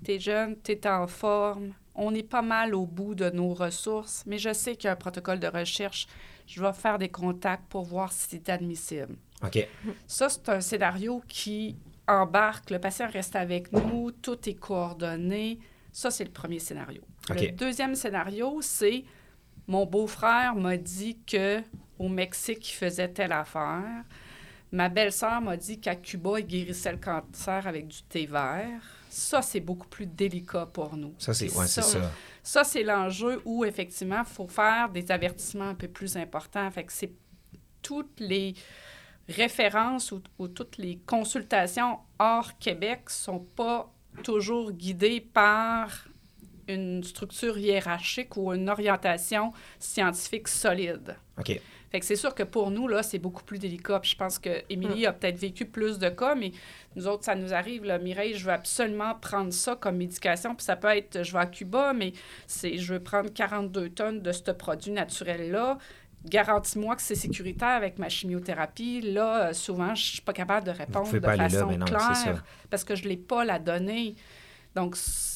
T'es jeune, t'es en forme, on est pas mal au bout de nos ressources, mais je sais qu'il y a un protocole de recherche. Je vais faire des contacts pour voir si c'est admissible. OK. Ça, c'est un scénario qui embarque, le patient reste avec nous, tout est coordonné. Ça, c'est le premier scénario. Le deuxième scénario, c'est mon beau-frère m'a dit que au Mexique, il faisait telle affaire. Ma belle-sœur m'a dit qu'à Cuba, il guérissait le cancer avec du thé vert. Ça, c'est beaucoup plus délicat pour nous. Ça, c'est ouais, ça. Ça, c'est l'enjeu où, effectivement, il faut faire des avertissements un peu plus importants. Fait que c'est toutes les références ou, ou, toutes les consultations hors Québec sont pas toujours guidées par une structure hiérarchique ou une orientation scientifique solide. OK. Fait que c'est sûr que pour nous, là, c'est beaucoup plus délicat. Puis je pense que Émilie a peut-être vécu plus de cas, mais nous autres, ça nous arrive. Là, Mireille, je veux absolument prendre ça comme médication. Puis ça peut être, je vais à Cuba, mais c'est, je veux prendre 42 tonnes de ce produit naturel-là. Garantis-moi que c'est sécuritaire avec ma chimiothérapie. Là, souvent, je suis pas capable de répondre de façon claire parce que je l'ai pas la donnée. Donc,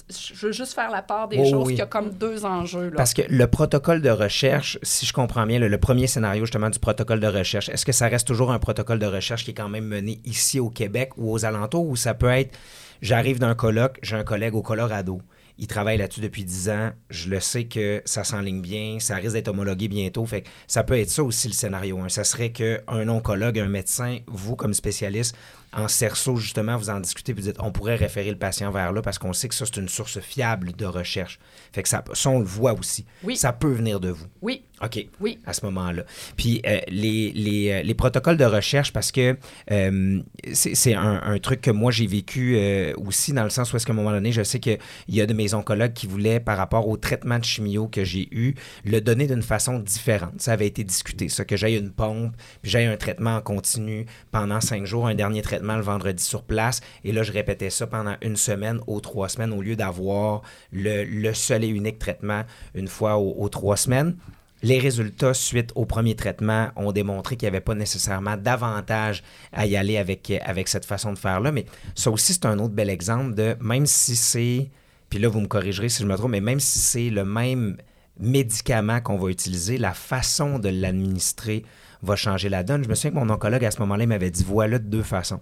je veux juste faire la part des choses, qu'il y a comme deux enjeux. Là. Parce que le protocole de recherche, si je comprends bien, le, premier scénario justement du protocole de recherche, est-ce que ça reste toujours un protocole de recherche qui est quand même mené ici au Québec ou aux alentours, ou ça peut être, j'arrive d'un colloque, j'ai un collègue au Colorado, il travaille là-dessus depuis 10 ans. Je le sais que ça s'enligne bien, ça risque d'être homologué bientôt. Fait ça peut être ça aussi le scénario. Ça serait qu'un oncologue, un médecin, vous comme spécialiste, en cerceau, justement, vous en discutez, vous dites, on pourrait référer le patient vers là parce qu'on sait que ça, c'est une source fiable de recherche. Fait que ça, ça on le voit aussi. Oui. Ça peut venir de vous. Oui. OK. Oui. À ce moment-là. Puis euh, les, les, euh, les, protocoles de recherche, parce que euh, c'est un, un, truc que moi, j'ai vécu aussi, dans le sens où, est-ce qu'à un moment donné, je sais qu'il y a de mes oncologues qui voulaient, par rapport au traitement de chimio que j'ai eu, le donner d'une façon différente. Ça avait été discuté, ça, que j'aille une pompe, puis j'aille un traitement en continu pendant cinq jours, un dernier traitement le vendredi sur place. Et là, je répétais ça pendant une semaine ou trois semaines au lieu d'avoir le, seul et unique traitement une fois aux, trois semaines. Les résultats suite au premier traitement ont démontré qu'il n'y avait pas nécessairement d'avantage à y aller avec, avec cette façon de faire-là. Mais ça aussi, c'est un autre bel exemple de même si c'est, puis là, vous me corrigerez si je me trompe, mais même si c'est le même médicament qu'on va utiliser, la façon de l'administrer va changer la donne. Je me souviens que mon oncologue à ce moment-là m'avait dit voilà de deux façons.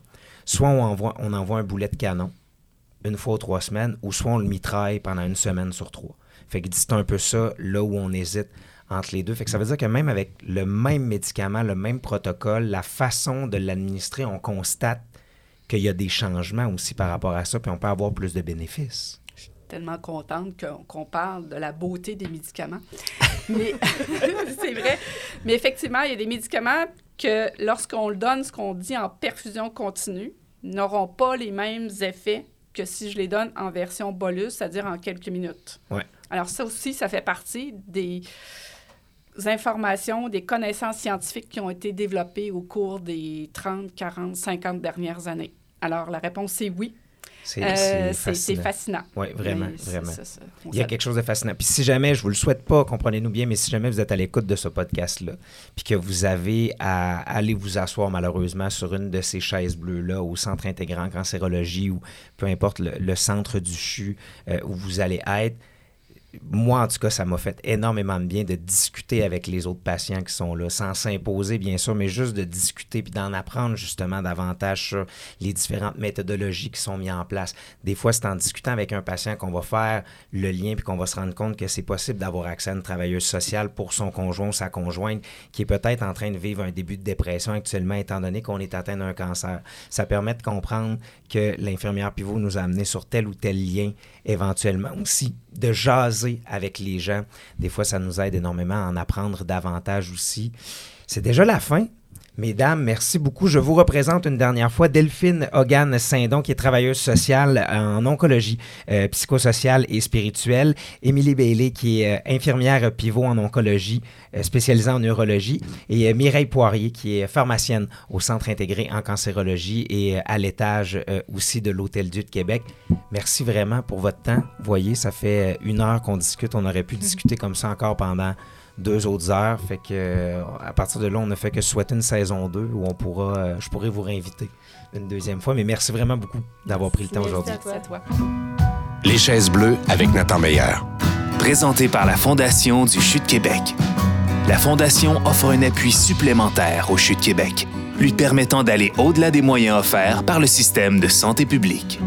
Soit on envoie, on envoie un boulet de canon une fois ou trois semaines, ou soit on le mitraille pendant une semaine sur trois. Fait que c'est un peu ça là où on hésite entre les deux. Fait que ça veut dire que même avec le même médicament, le même protocole, la façon de l'administrer, on constate qu'il y a des changements aussi par rapport à ça, puis on peut avoir plus de bénéfices tellement contente qu'on parle de la beauté des médicaments. Mais c'est vrai. Mais effectivement, il y a des médicaments que lorsqu'on le donne, ce qu'on dit en perfusion continue, n'auront pas les mêmes effets que si je les donne en version bolus, c'est-à-dire en quelques minutes. Ouais. Alors ça aussi, ça fait partie des informations, des connaissances scientifiques qui ont été développées au cours des 30, 40, 50 dernières années. Alors la réponse est oui. C'est euh, fascinant. Oui, vraiment, vraiment. Il y a quelque chose de fascinant. Puis si jamais, je vous le souhaite pas, comprenez-nous bien, mais si jamais vous êtes à l'écoute de ce podcast-là, puis que vous avez à aller vous asseoir malheureusement sur une de ces chaises bleues-là au centre intégrant cancérologie ou peu importe le, centre du CHU euh, où vous allez être, moi, en tout cas, ça m'a fait énormément de bien de discuter avec les autres patients qui sont là, sans s'imposer, bien sûr, mais juste de discuter puis d'en apprendre justement davantage sur les différentes méthodologies qui sont mises en place. Des fois, c'est en discutant avec un patient qu'on va faire le lien puis qu'on va se rendre compte que c'est possible d'avoir accès à une travailleuse sociale pour son conjoint ou sa conjointe qui est peut-être en train de vivre un début de dépression actuellement, étant donné qu'on est atteint d'un cancer. Ça permet de comprendre que l'infirmière pivot nous a amené sur tel ou tel lien éventuellement aussi, de jaser avec les gens. Des fois, ça nous aide énormément à en apprendre davantage aussi. C'est déjà la fin. Mesdames, merci beaucoup. Je vous représente une dernière fois Delphine Hogan Saint-Don, qui est travailleuse sociale en oncologie euh, psychosociale et spirituelle. Émilie Bailey, qui est euh, infirmière pivot en oncologie, euh, spécialisée en neurologie. Et Mireille Poirier, qui est pharmacienne au Centre intégré en cancérologie et à l'étage aussi de l'Hôtel Dieu de Québec. Merci vraiment pour votre temps. Voyez, ça fait une heure qu'on discute. On aurait pu discuter comme ça encore pendant deux autres heures. Fait que euh, à partir de là, on ne fait que souhaiter une saison 2 où on pourra, euh, je pourrais vous réinviter une deuxième fois. Mais merci vraiment beaucoup d'avoir pris le temps aujourd'hui. Les chaises bleues avec Nathan Meyer. Présenté par la Fondation du CHU de Québec. La Fondation offre un appui supplémentaire au CHU de Québec, lui permettant d'aller au-delà des moyens offerts par le système de santé publique.